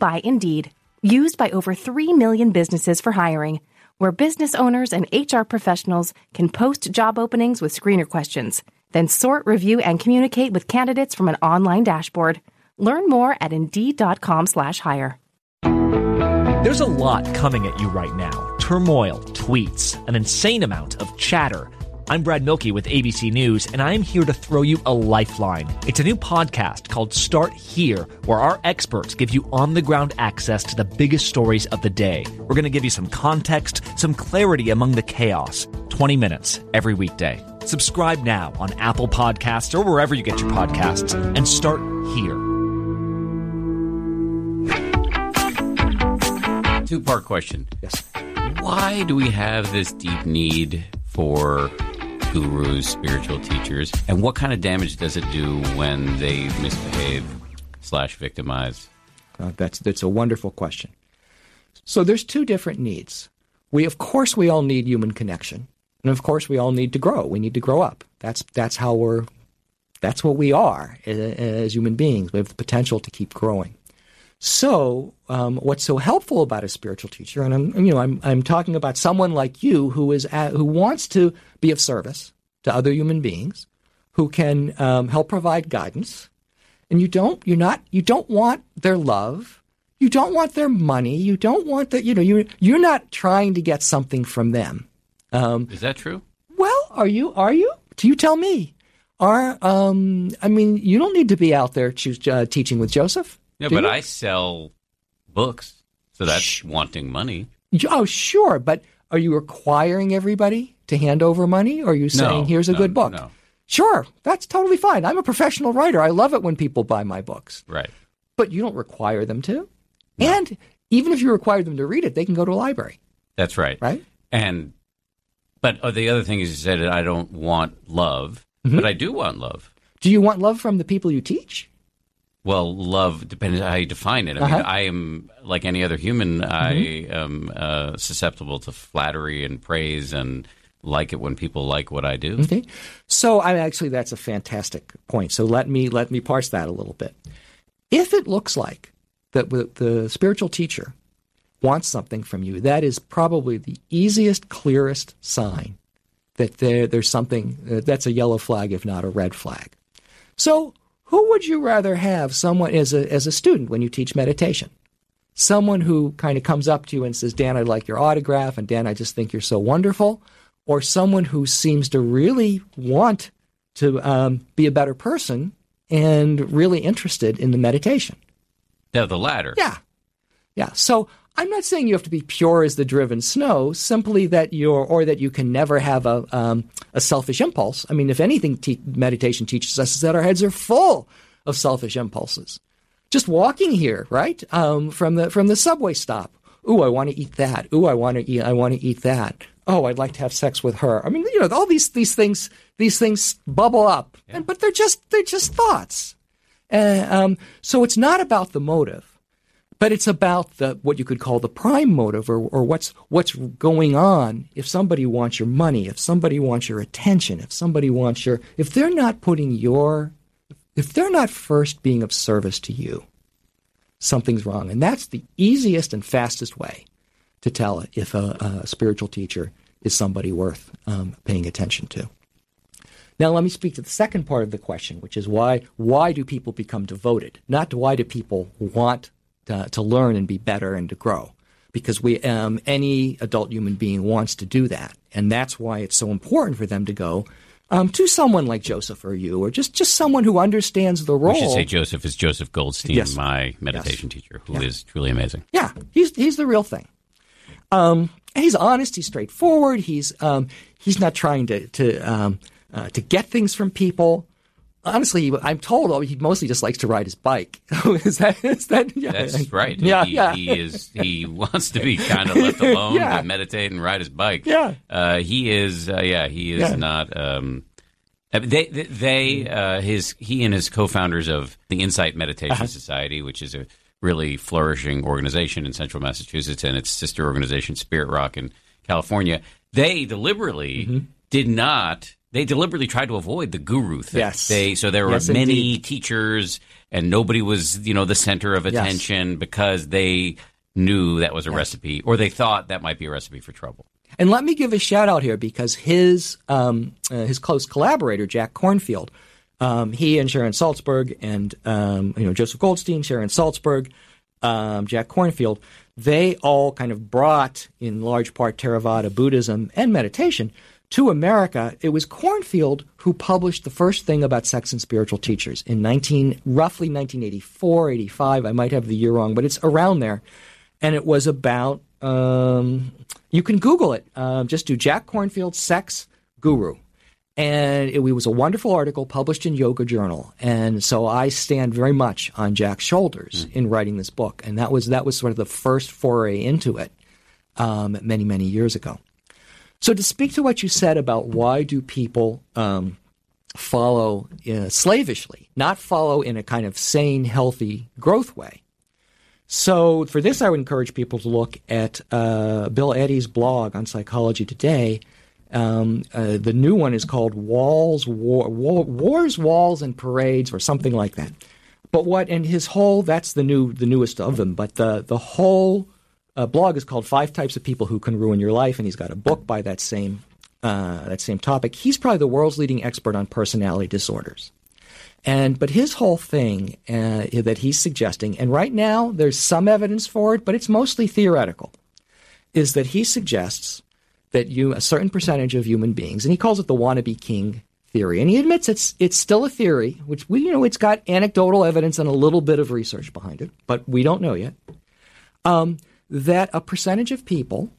By Indeed, used by over 3 million businesses for hiring, where business owners and HR professionals can post job openings with screener questions, then sort, review, and communicate with candidates from an online dashboard. Learn more at Indeed.com/hire. There's a lot coming at you right now: turmoil, tweets, an insane amount of chatter. I'm Brad Mielke with ABC News, and I'm here to throw you a lifeline. It's a new podcast called Start Here, where our experts give you on the ground access to the biggest stories of the day. We're going to give you some context, some clarity among the chaos. 20 minutes every weekday. Subscribe now on Apple Podcasts or wherever you get your podcasts, and start here. Two part question. Yes. Why do we have this deep need for gurus, spiritual teachers, and what kind of damage does it do when they misbehave slash victimize? Uh, that's that's a wonderful question. So there's two different needs. We of course we all need human connection, and of course we all need to grow. We need to grow up. That's that's how we're that's what we are as human beings. We have the potential to keep growing. So, um, what's so helpful about a spiritual teacher, and I'm, you know, I'm, I'm talking about someone like you who is at, who wants to be of service to other human beings, who can um, help provide guidance, and you don't, you're not, you don't want their love, you don't want their money, you don't want that, you know, you you're not trying to get something from them. Um, is that true? Well, are you? Are you? Do you tell me? Are um, I mean, you don't need to be out there choose, uh, teaching with Joseph. Yeah, but you? I sell books, so that's Shh. wanting money. Oh, sure, but are you requiring everybody to hand over money, or are you saying, no, "Here's a no, good book"? No. Sure, that's totally fine. I'm a professional writer. I love it when people buy my books. Right. but you don't require them to. And even if you require them to read it, they can go to a library, That's right. right? And but uh, the other thing is, you said I don't want love, Mm-hmm. but I do want love. Do you want love from the people you teach? Well, love depends on how you define it. I mean, Uh-huh. I am like any other human. I Mm-hmm. am uh, susceptible to flattery and praise, and like it when people like what I do. Okay. So I actually that's a fantastic point. So let me let me parse that a little bit. If it looks like that the, the spiritual teacher wants something from you, that is probably the easiest, clearest sign that there, there's something uh, that's a yellow flag, if not a red flag. So who would you rather have someone as a as a student when you teach meditation? Someone who kind of comes up to you and says, Dan, I'd like your autograph, and Dan, I just think you're so wonderful. Or someone who seems to really want to um, be a better person and really interested in the meditation. No, the latter. Yeah. Yeah. So I'm not saying you have to be pure as the driven snow, simply that you're, or that you can never have a, um, a selfish impulse. I mean, if anything, te- meditation teaches us is that our heads are full of selfish impulses. Just walking here, right? Um, from the, from the subway stop. Ooh, I want to eat that. Ooh, I want to eat, I want to eat that. Oh, I'd like to have sex with her. I mean, you know, all these, these things, these things bubble up, and, but they're just, they're just thoughts. Uh, um, so it's not about the motive but it's about the what you could call the prime motive or, or what's what's going on. If somebody wants your money if somebody wants your attention if somebody wants your if they're not putting your if they're not first being of service to you something's wrong. And that's the easiest and fastest way to tell if a, a spiritual teacher is somebody worth um, paying attention to. Now let me speak to the second part of the question, which is why why do people become devoted? Not why do people want to, to learn and be better and to grow? Because we um, any adult human being wants to do that, and that's why it's so important for them to go um, to someone like Joseph or you, or just just someone who understands the role. We should say Joseph is Joseph Goldstein, Yes. my meditation teacher, who is truly amazing. Yeah, he's he's the real thing. Um, he's honest. He's straightforward. He's um, he's not trying to to um, uh, to get things from people. Honestly, I'm told oh, he mostly just likes to ride his bike. is that is that? Yeah, That's right. Yeah, he, yeah. he is. He wants to be kind of left alone, Yeah. to meditate and ride his bike. Yeah. Uh, he is. Uh, yeah, he is Yeah. not. Um, uh, they, they, they uh, his, he and his co-founders of the Insight Meditation Uh-huh. Society, which is a really flourishing organization in Central Massachusetts, and its sister organization Spirit Rock in California. They deliberately Mm-hmm. did not. They deliberately tried to avoid the guru thing. Yes. They so there were Yes, many indeed. teachers, and nobody was you know the center of Yes. attention because they knew that was a recipe, or they thought that might be a recipe for trouble. And let me give a shout out here because his um, uh, his close collaborator Jack Kornfield, um, he and Sharon Salzberg and um, you know Joseph Goldstein, Sharon Salzberg, um, Jack Kornfield, they all kind of brought in large part Theravada Buddhism and meditation to America. It was Kornfield who published the first thing about sex and spiritual teachers in 19 roughly 1984, 85. I might have the year wrong, but it's around there and it was about um, you can Google it. Um, just do Jack Kornfield sex guru, and it, was a wonderful article published in Yoga Journal. And so I stand very much on Jack's shoulders in writing this book, and that was that was sort of the first foray into it um, many many years ago. So to speak to what you said about why do people um, follow uh, slavishly, not follow in a kind of sane, healthy growth way. So for this, I would encourage people to look at uh, Bill Eddy's blog on Psychology Today. Um, uh, the new one is called Walls, War, War, Wars, Walls, and Parades, or something like that. But what and his whole that's the new the newest of them. But the the whole uh, blog is called Five Types of People Who Can Ruin Your Life, and he's got a book by that same uh, that same topic. He's probably the world's leading expert on personality disorders. And but his whole thing uh, that he's suggesting, and right now there's some evidence for it, but it's mostly theoretical, is that he suggests that you a certain percentage of human beings, and he calls it the wannabe king theory, and he admits it's it's still a theory, which we you know it's got anecdotal evidence and a little bit of research behind it, but we don't know yet. Um, that a percentage of people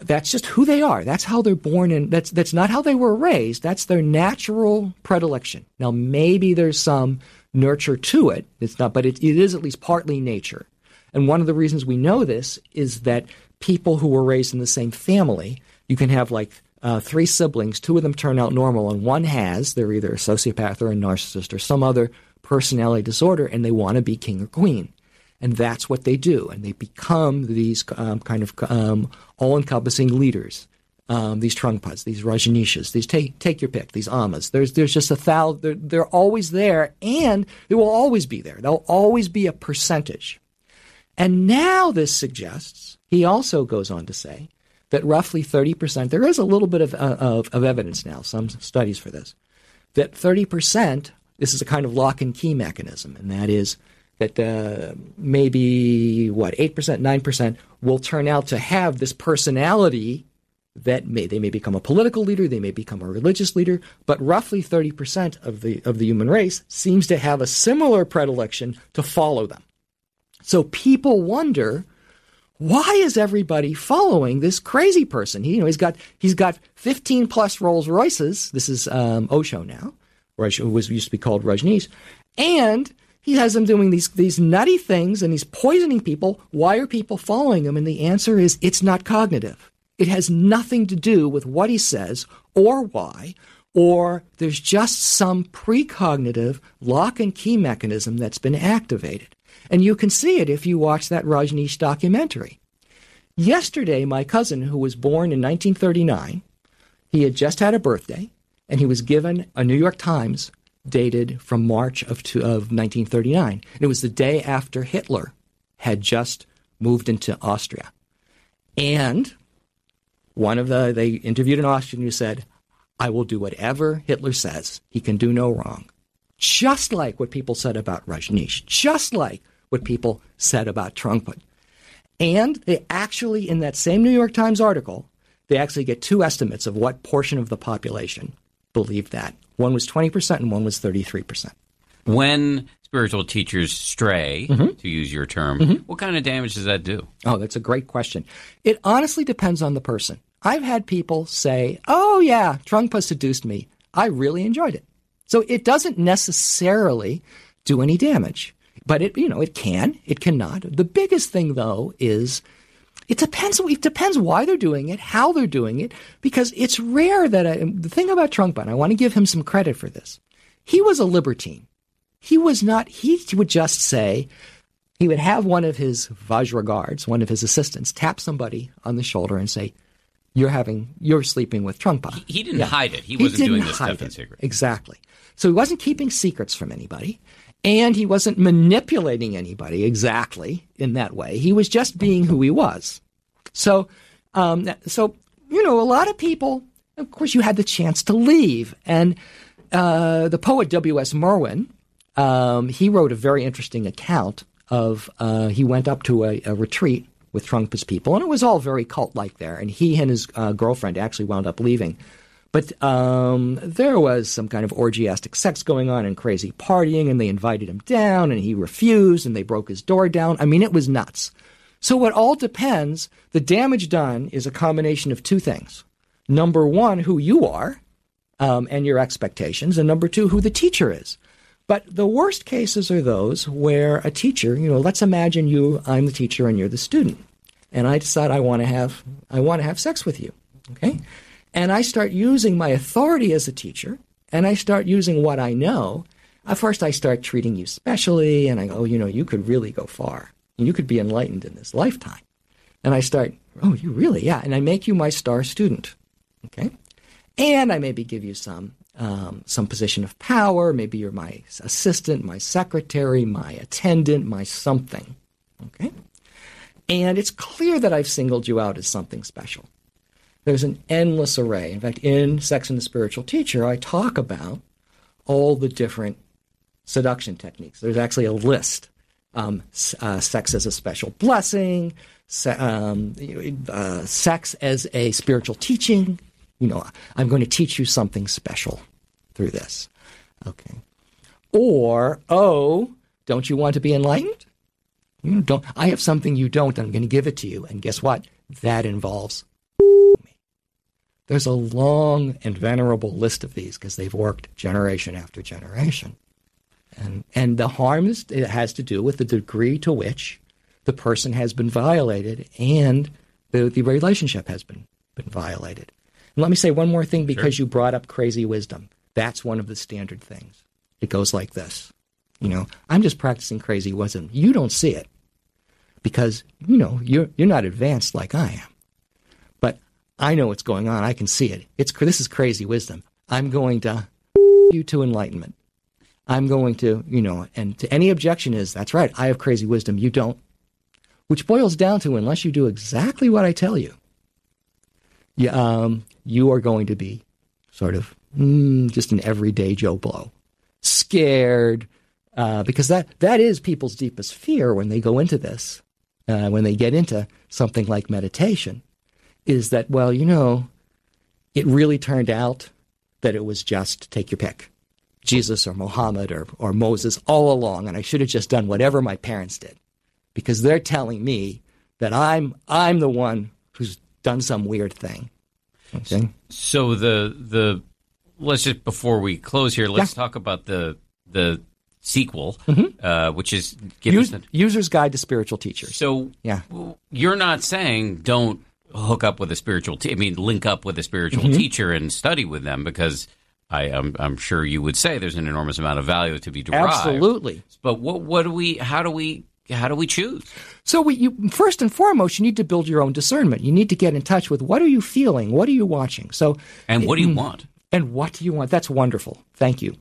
that's just who they are. That's how they're born, and that's that's not how they were raised. That's their natural predilection. Now, maybe there's some nurture to it. It's not, but it, it is at least partly nature. And one of the reasons we know this is that people who were raised in the same family, you can have like uh, three siblings, two of them turn out normal, and one has, they're either a sociopath or a narcissist or some other personality disorder, and they want to be king or queen. And that's what they do. And they become these um, kind of um, all encompassing leaders. Um, these Trungpas, these Rajneeshas, these take take your pick, these Amas. There's there's just a thousand. They're, they're always there, and they will always be there. They'll always be a percentage. And now this suggests he also goes on to say that roughly 30%. There is a little bit of uh, of, of evidence now, some studies for this, that 30%. This is a kind of lock and key mechanism, and that is that uh, maybe what eight percent, nine percent will turn out to have this personality that may they may become a political leader, they may become a religious leader, but roughly thirty percent of the of the human race seems to have a similar predilection to follow them. So people wonder why is everybody following this crazy person? He, you know, he's got he's got fifteen plus Rolls Royces. This is um, Osho now, who was used to be called Rajneesh, and he has them doing these these nutty things and he's poisoning people. Why are people following him? And the answer is it's not cognitive. It has nothing to do with what he says or why, or there's just some precognitive lock and key mechanism that's been activated. And you can see it if you watch that Rajneesh documentary. Yesterday, my cousin, who was born in 1939, he had just had a birthday, and he was given a New York Times dated from March of, two, of 1939. And it was the day after Hitler had just moved into Austria. And one of the, they interviewed an Austrian who said, I will do whatever Hitler says. He can do no wrong. Just like what people said about Rajneesh, just like what people said about Trungpa. And they actually, in that same New York Times article, they actually get two estimates of what portion of the population believed that. One was 20% and one was 33%. When spiritual teachers stray, mm-hmm. to use your term, mm-hmm. what kind of damage does that do? Oh, that's a great question. It honestly depends on the person. I've had people say, oh, yeah, Trungpa seduced me. I really enjoyed it. So it doesn't necessarily do any damage, but it, you know, it can, it cannot. The biggest thing, though, is it depends. It depends why they're doing it, how they're doing it, because it's rare that I, the thing about Trungpa, and I want to give him some credit for this. He was a libertine. He was not. He would just say he would have one of his Vajra guards, one of his assistants, tap somebody on the shoulder and say, "You're having, you're sleeping with Trungpa." He, he didn't yeah. hide it. He, he wasn't doing this stuff in secret. Exactly. So he wasn't keeping secrets from anybody. And he wasn't manipulating anybody exactly in that way. He was just being who he was. So, um, so you know, a lot of people. Of course, you had the chance to leave, and uh, the poet W.S. Merwin, um, he wrote a very interesting account of. Uh, he went up to a, a retreat with Trungpa's people, and it was all very cult-like there. And he and his uh, girlfriend actually wound up leaving. But um, there was some kind of orgiastic sex going on and crazy partying, and they invited him down, and he refused, and they broke his door down. I mean, it was nuts. So it all depends. The damage done is a combination of two things. Number one, who you are um, and your expectations, and number two, who the teacher is. But the worst cases are those where a teacher, you know, let's imagine you, I'm the teacher and you're the student, and I decide I want to have, I want to have sex with you. Okay and I start using my authority as a teacher, and I start using what I know, at first I start treating you specially, and I go, oh, you know, you could really go far. You could be enlightened in this lifetime. And I start, oh, you really? Yeah. And I make you my star student. Okay. And I maybe give you some um, some position of power. Maybe you're my assistant, my secretary, my attendant, my something. Okay. And it's clear that I've singled you out as something special. There's an endless array. In fact, in Sex and the Spiritual Teacher, I talk about all the different seduction techniques. There's actually a list. Um, uh, sex as a special blessing, se- um, uh, sex as a spiritual teaching. You know, I'm going to teach you something special through this. Okay. Or, oh, don't you want to be enlightened? You don't. I have something you don't. I'm going to give it to you. And guess what? That involves there's a long and venerable list of these because they've worked generation after generation. And, and the harm is, it has to do with the degree to which the person has been violated and the, the relationship has been, been violated. And let me say one more thing because sure. you brought up crazy wisdom. That's one of the standard things. It goes like this. You know, I'm just practicing crazy wisdom. You don't see it because, you know, you're, you're not advanced like I am. I know what's going on. I can see it. It's, this is crazy wisdom. I'm going to you to enlightenment. I'm going to, you know, and to any objection is, that's right, I have crazy wisdom, you don't. Which boils down to, unless you do exactly what I tell you, you, um, you are going to be sort of mm, just an everyday Joe Blow. Scared, uh, because that, that is people's deepest fear when they go into this, uh, when they get into something like meditation, is that, well, you know, it really turned out that it was just take your pick. Jesus or Muhammad or, or Moses all along, and I should have just done whatever my parents did because they're telling me that I'm I'm the one who's done some weird thing. Okay. So the the let's just before we close here, let's yeah. talk about the the sequel, mm-hmm. uh, which is Use, User's Guide to Spiritual Teachers. So yeah, you're not saying don't hook up with a spiritual. Te- I mean, link up with a spiritual mm-hmm. teacher and study with them because I am I'm sure you would say there's an enormous amount of value to be derived. Absolutely. But what what do we how do we how do we choose? So we, you, first and foremost, you need to build your own discernment. You need to get in touch with what are you feeling, what are you watching. So and what do you mm, want? And what do you want? That's wonderful. Thank you.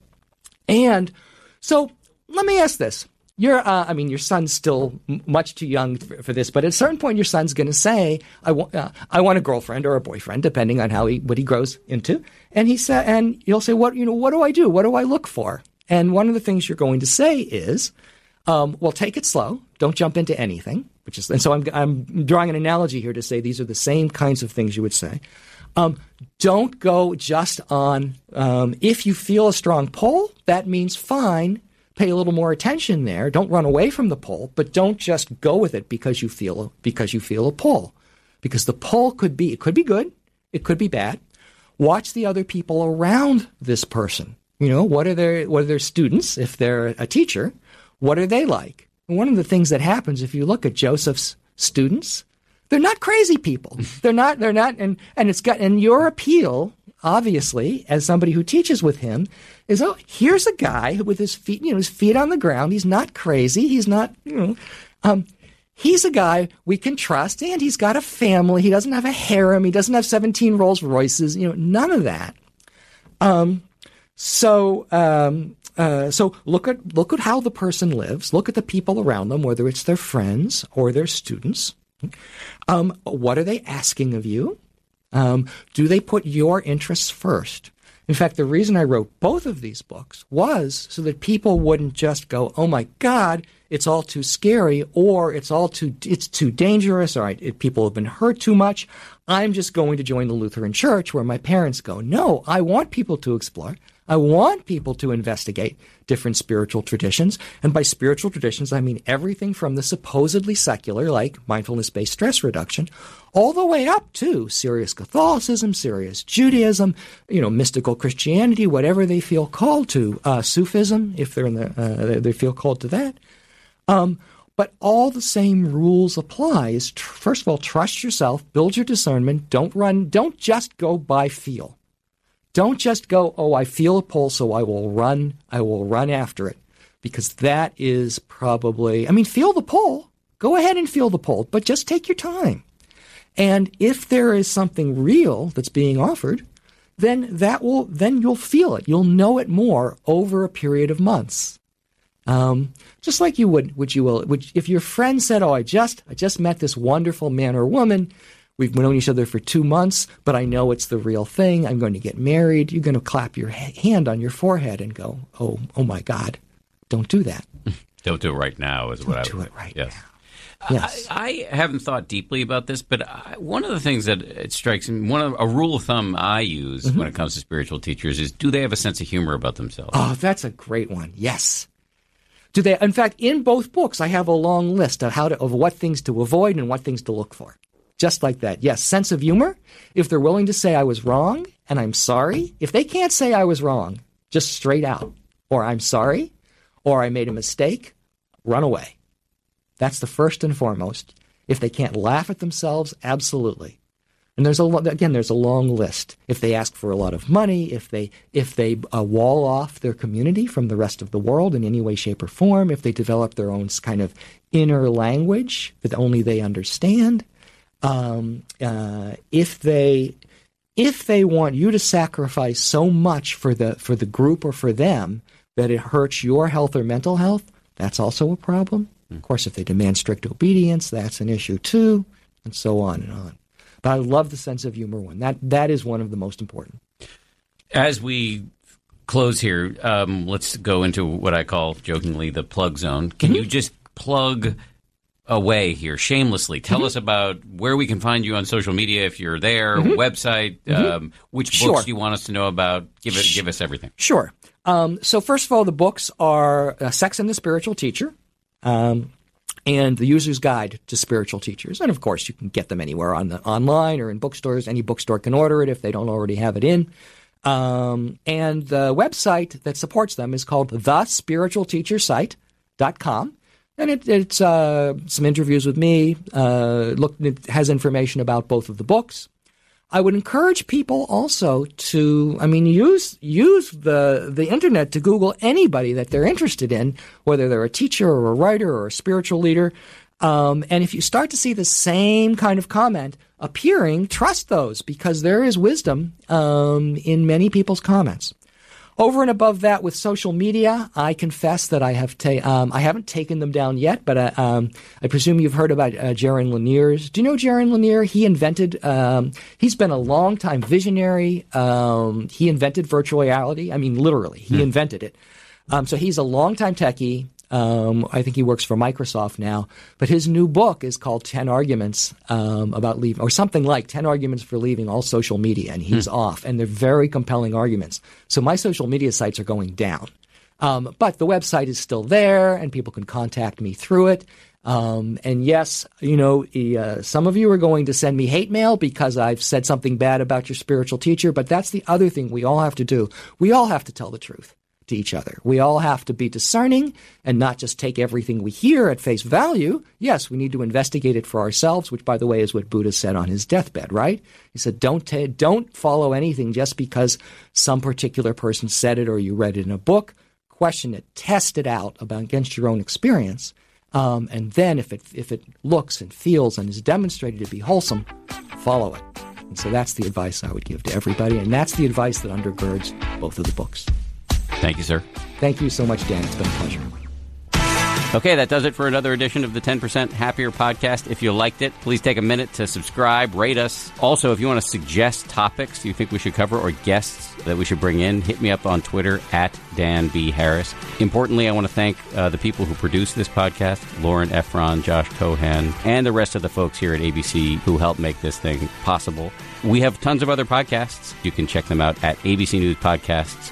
And so let me ask this: you're, uh, I mean, your son's still m- much too young for, for, this, but at a certain point, your son's going to say, "I want, uh, I want a girlfriend or a boyfriend, depending on how he, what he grows into." And he said, and you'll say, "What, you know, what do I do? What do I look for?" And one of the things you're going to say is, um, "Well, take it slow. Don't jump into anything." Which is, and so I'm, I'm drawing an analogy here to say these are the same kinds of things you would say. Um, don't go just on. Um, if you feel a strong pull, that means fine pay a little more attention there. Don't run away from the pull, but don't just go with it because you feel because you feel a pull. Because the pull could be it could be good, it could be bad. Watch the other people around this person. You know, what are their what are their students if they're a teacher? What are they like? And one of the things that happens if you look at Joseph's students, they're not crazy people. they're not they're not and and it's got and your appeal obviously, as somebody who teaches with him, is oh, here's a guy with his feet, you know, his feet on the ground. He's not crazy. He's not, you know, um, he's a guy we can trust, and he's got a family. He doesn't have a harem. He doesn't have 17 Rolls Royces. You know, none of that. Um, so, um, uh, so look at look at how the person lives. Look at the people around them, whether it's their friends or their students. Um, what are they asking of you? Um, do they put your interests first? In fact, the reason I wrote both of these books was so that people wouldn't just go, "Oh my God, it's all too scary," or "It's all too it's too dangerous," or it, "People have been hurt too much." I'm just going to join the Lutheran Church where my parents go. No, I want people to explore. I want people to investigate different spiritual traditions. And by spiritual traditions, I mean everything from the supposedly secular, like mindfulness based stress reduction, all the way up to serious Catholicism, serious Judaism, you know, mystical Christianity, whatever they feel called to, uh, Sufism, if they're in the, uh, they feel called to that. Um, but all the same rules apply. Is tr- first of all, trust yourself, build your discernment. Don't run. Don't just go by feel. Don't just go, oh, I feel a pull, so I will run, I will run after it. Because that is probably, I mean, feel the pull. Go ahead and feel the pull, but just take your time. And if there is something real that's being offered, then that will, then you'll feel it. You'll know it more over a period of months. Um, just like you would, would you will, would, if your friend said, "Oh, I just, I just met this wonderful man or woman," We've known each other for two months, but I know it's the real thing. I'm going to get married. You're going to clap your hand on your forehead and go, "Oh, oh my God, don't do that." don't do it right now. Is don't what I do it right yes. now. Yes. I, I, haven't thought deeply about this, but I, one of the things that it strikes me, one of a rule of thumb I use mm-hmm. when it comes to spiritual teachers is: do they have a sense of humor about themselves? Oh, that's a great one. Yes. Do they? In fact, in both books, I have a long list of how to of what things to avoid and what things to look for. Just like that. Yes, sense of humor. If they're willing to say I was wrong and I'm sorry, if they can't say I was wrong, just straight out, or I'm sorry, or I made a mistake, run away. That's the first and foremost. If they can't laugh at themselves, absolutely. And there's a again, there's a long list. If they ask for a lot of money, if they if they uh, wall off their community from the rest of the world in any way, shape, or form, if they develop their own kind of inner language that only they understand, um, uh, if they if they want you to sacrifice so much for the for the group or for them that it hurts your health or mental health, that's also a problem. Of course, if they demand strict obedience, that's an issue too, and so on and on. But I love the sense of humor one. That that is one of the most important. As we close here, um, let's go into what I call jokingly the plug zone. Can mm-hmm. you just plug away here shamelessly? Tell mm-hmm. us about where we can find you on social media if you're there, mm-hmm. website, mm-hmm. um, which books sure. do you want us to know about? Give it, give us everything. Sure. Um, so first of all, the books are uh, Sex and the Spiritual Teacher. Um, and the user's guide to spiritual teachers. And of course, you can get them anywhere on the online or in bookstores. Any bookstore can order it if they don't already have it in. Um, and the website that supports them is called thespiritualteachersite.com. And it, it's uh, some interviews with me. Uh, look, it has information about both of the books. I would encourage people also to, I mean, use use the the internet to Google anybody that they're interested in, whether they're a teacher or a writer or a spiritual leader. Um, and if you start to see the same kind of comment appearing, trust those because there is wisdom um, in many people's comments. Over and above that, with social media, I confess that I have ta- um, I haven't taken them down yet, but uh, um, I presume you've heard about uh, Jaron Lanier's. Do you know Jaron Lanier? He invented. Um, he's been a long time visionary. Um, he invented virtual reality. I mean, literally, he hmm. invented it. Um, so he's a long time techie. Um, I think he works for Microsoft now. But his new book is called 10 Arguments um, About Leaving, or something like 10 Arguments for Leaving All Social Media. And he's hmm. off. And they're very compelling arguments. So my social media sites are going down. Um, but the website is still there, and people can contact me through it. Um, and yes, you know, uh, some of you are going to send me hate mail because I've said something bad about your spiritual teacher, but that's the other thing we all have to do. We all have to tell the truth to each other. We all have to be discerning and not just take everything we hear at face value. Yes, we need to investigate it for ourselves, which, by the way, is what Buddha said on his deathbed, right? He said, don't, ta- don't follow anything just because some particular person said it or you read it in a book. Question it, test it out about, against your own experience. Um, and then if it, if it looks and feels and is demonstrated to be wholesome, follow it. And so that's the advice I would give to everybody. And that's the advice that undergirds both of the books. Thank you, sir. Thank you so much, Dan. It's been a pleasure. Okay, that does it for another edition of the 10% Happier podcast. If you liked it, please take a minute to subscribe, rate us. Also, if you want to suggest topics you think we should cover or guests that we should bring in, hit me up on Twitter at Dan B. Harris. Importantly, I want to thank uh, the people who produce this podcast Lauren Efron, Josh Cohan, and the rest of the folks here at ABC who help make this thing possible. We have tons of other podcasts. You can check them out at ABC News Podcasts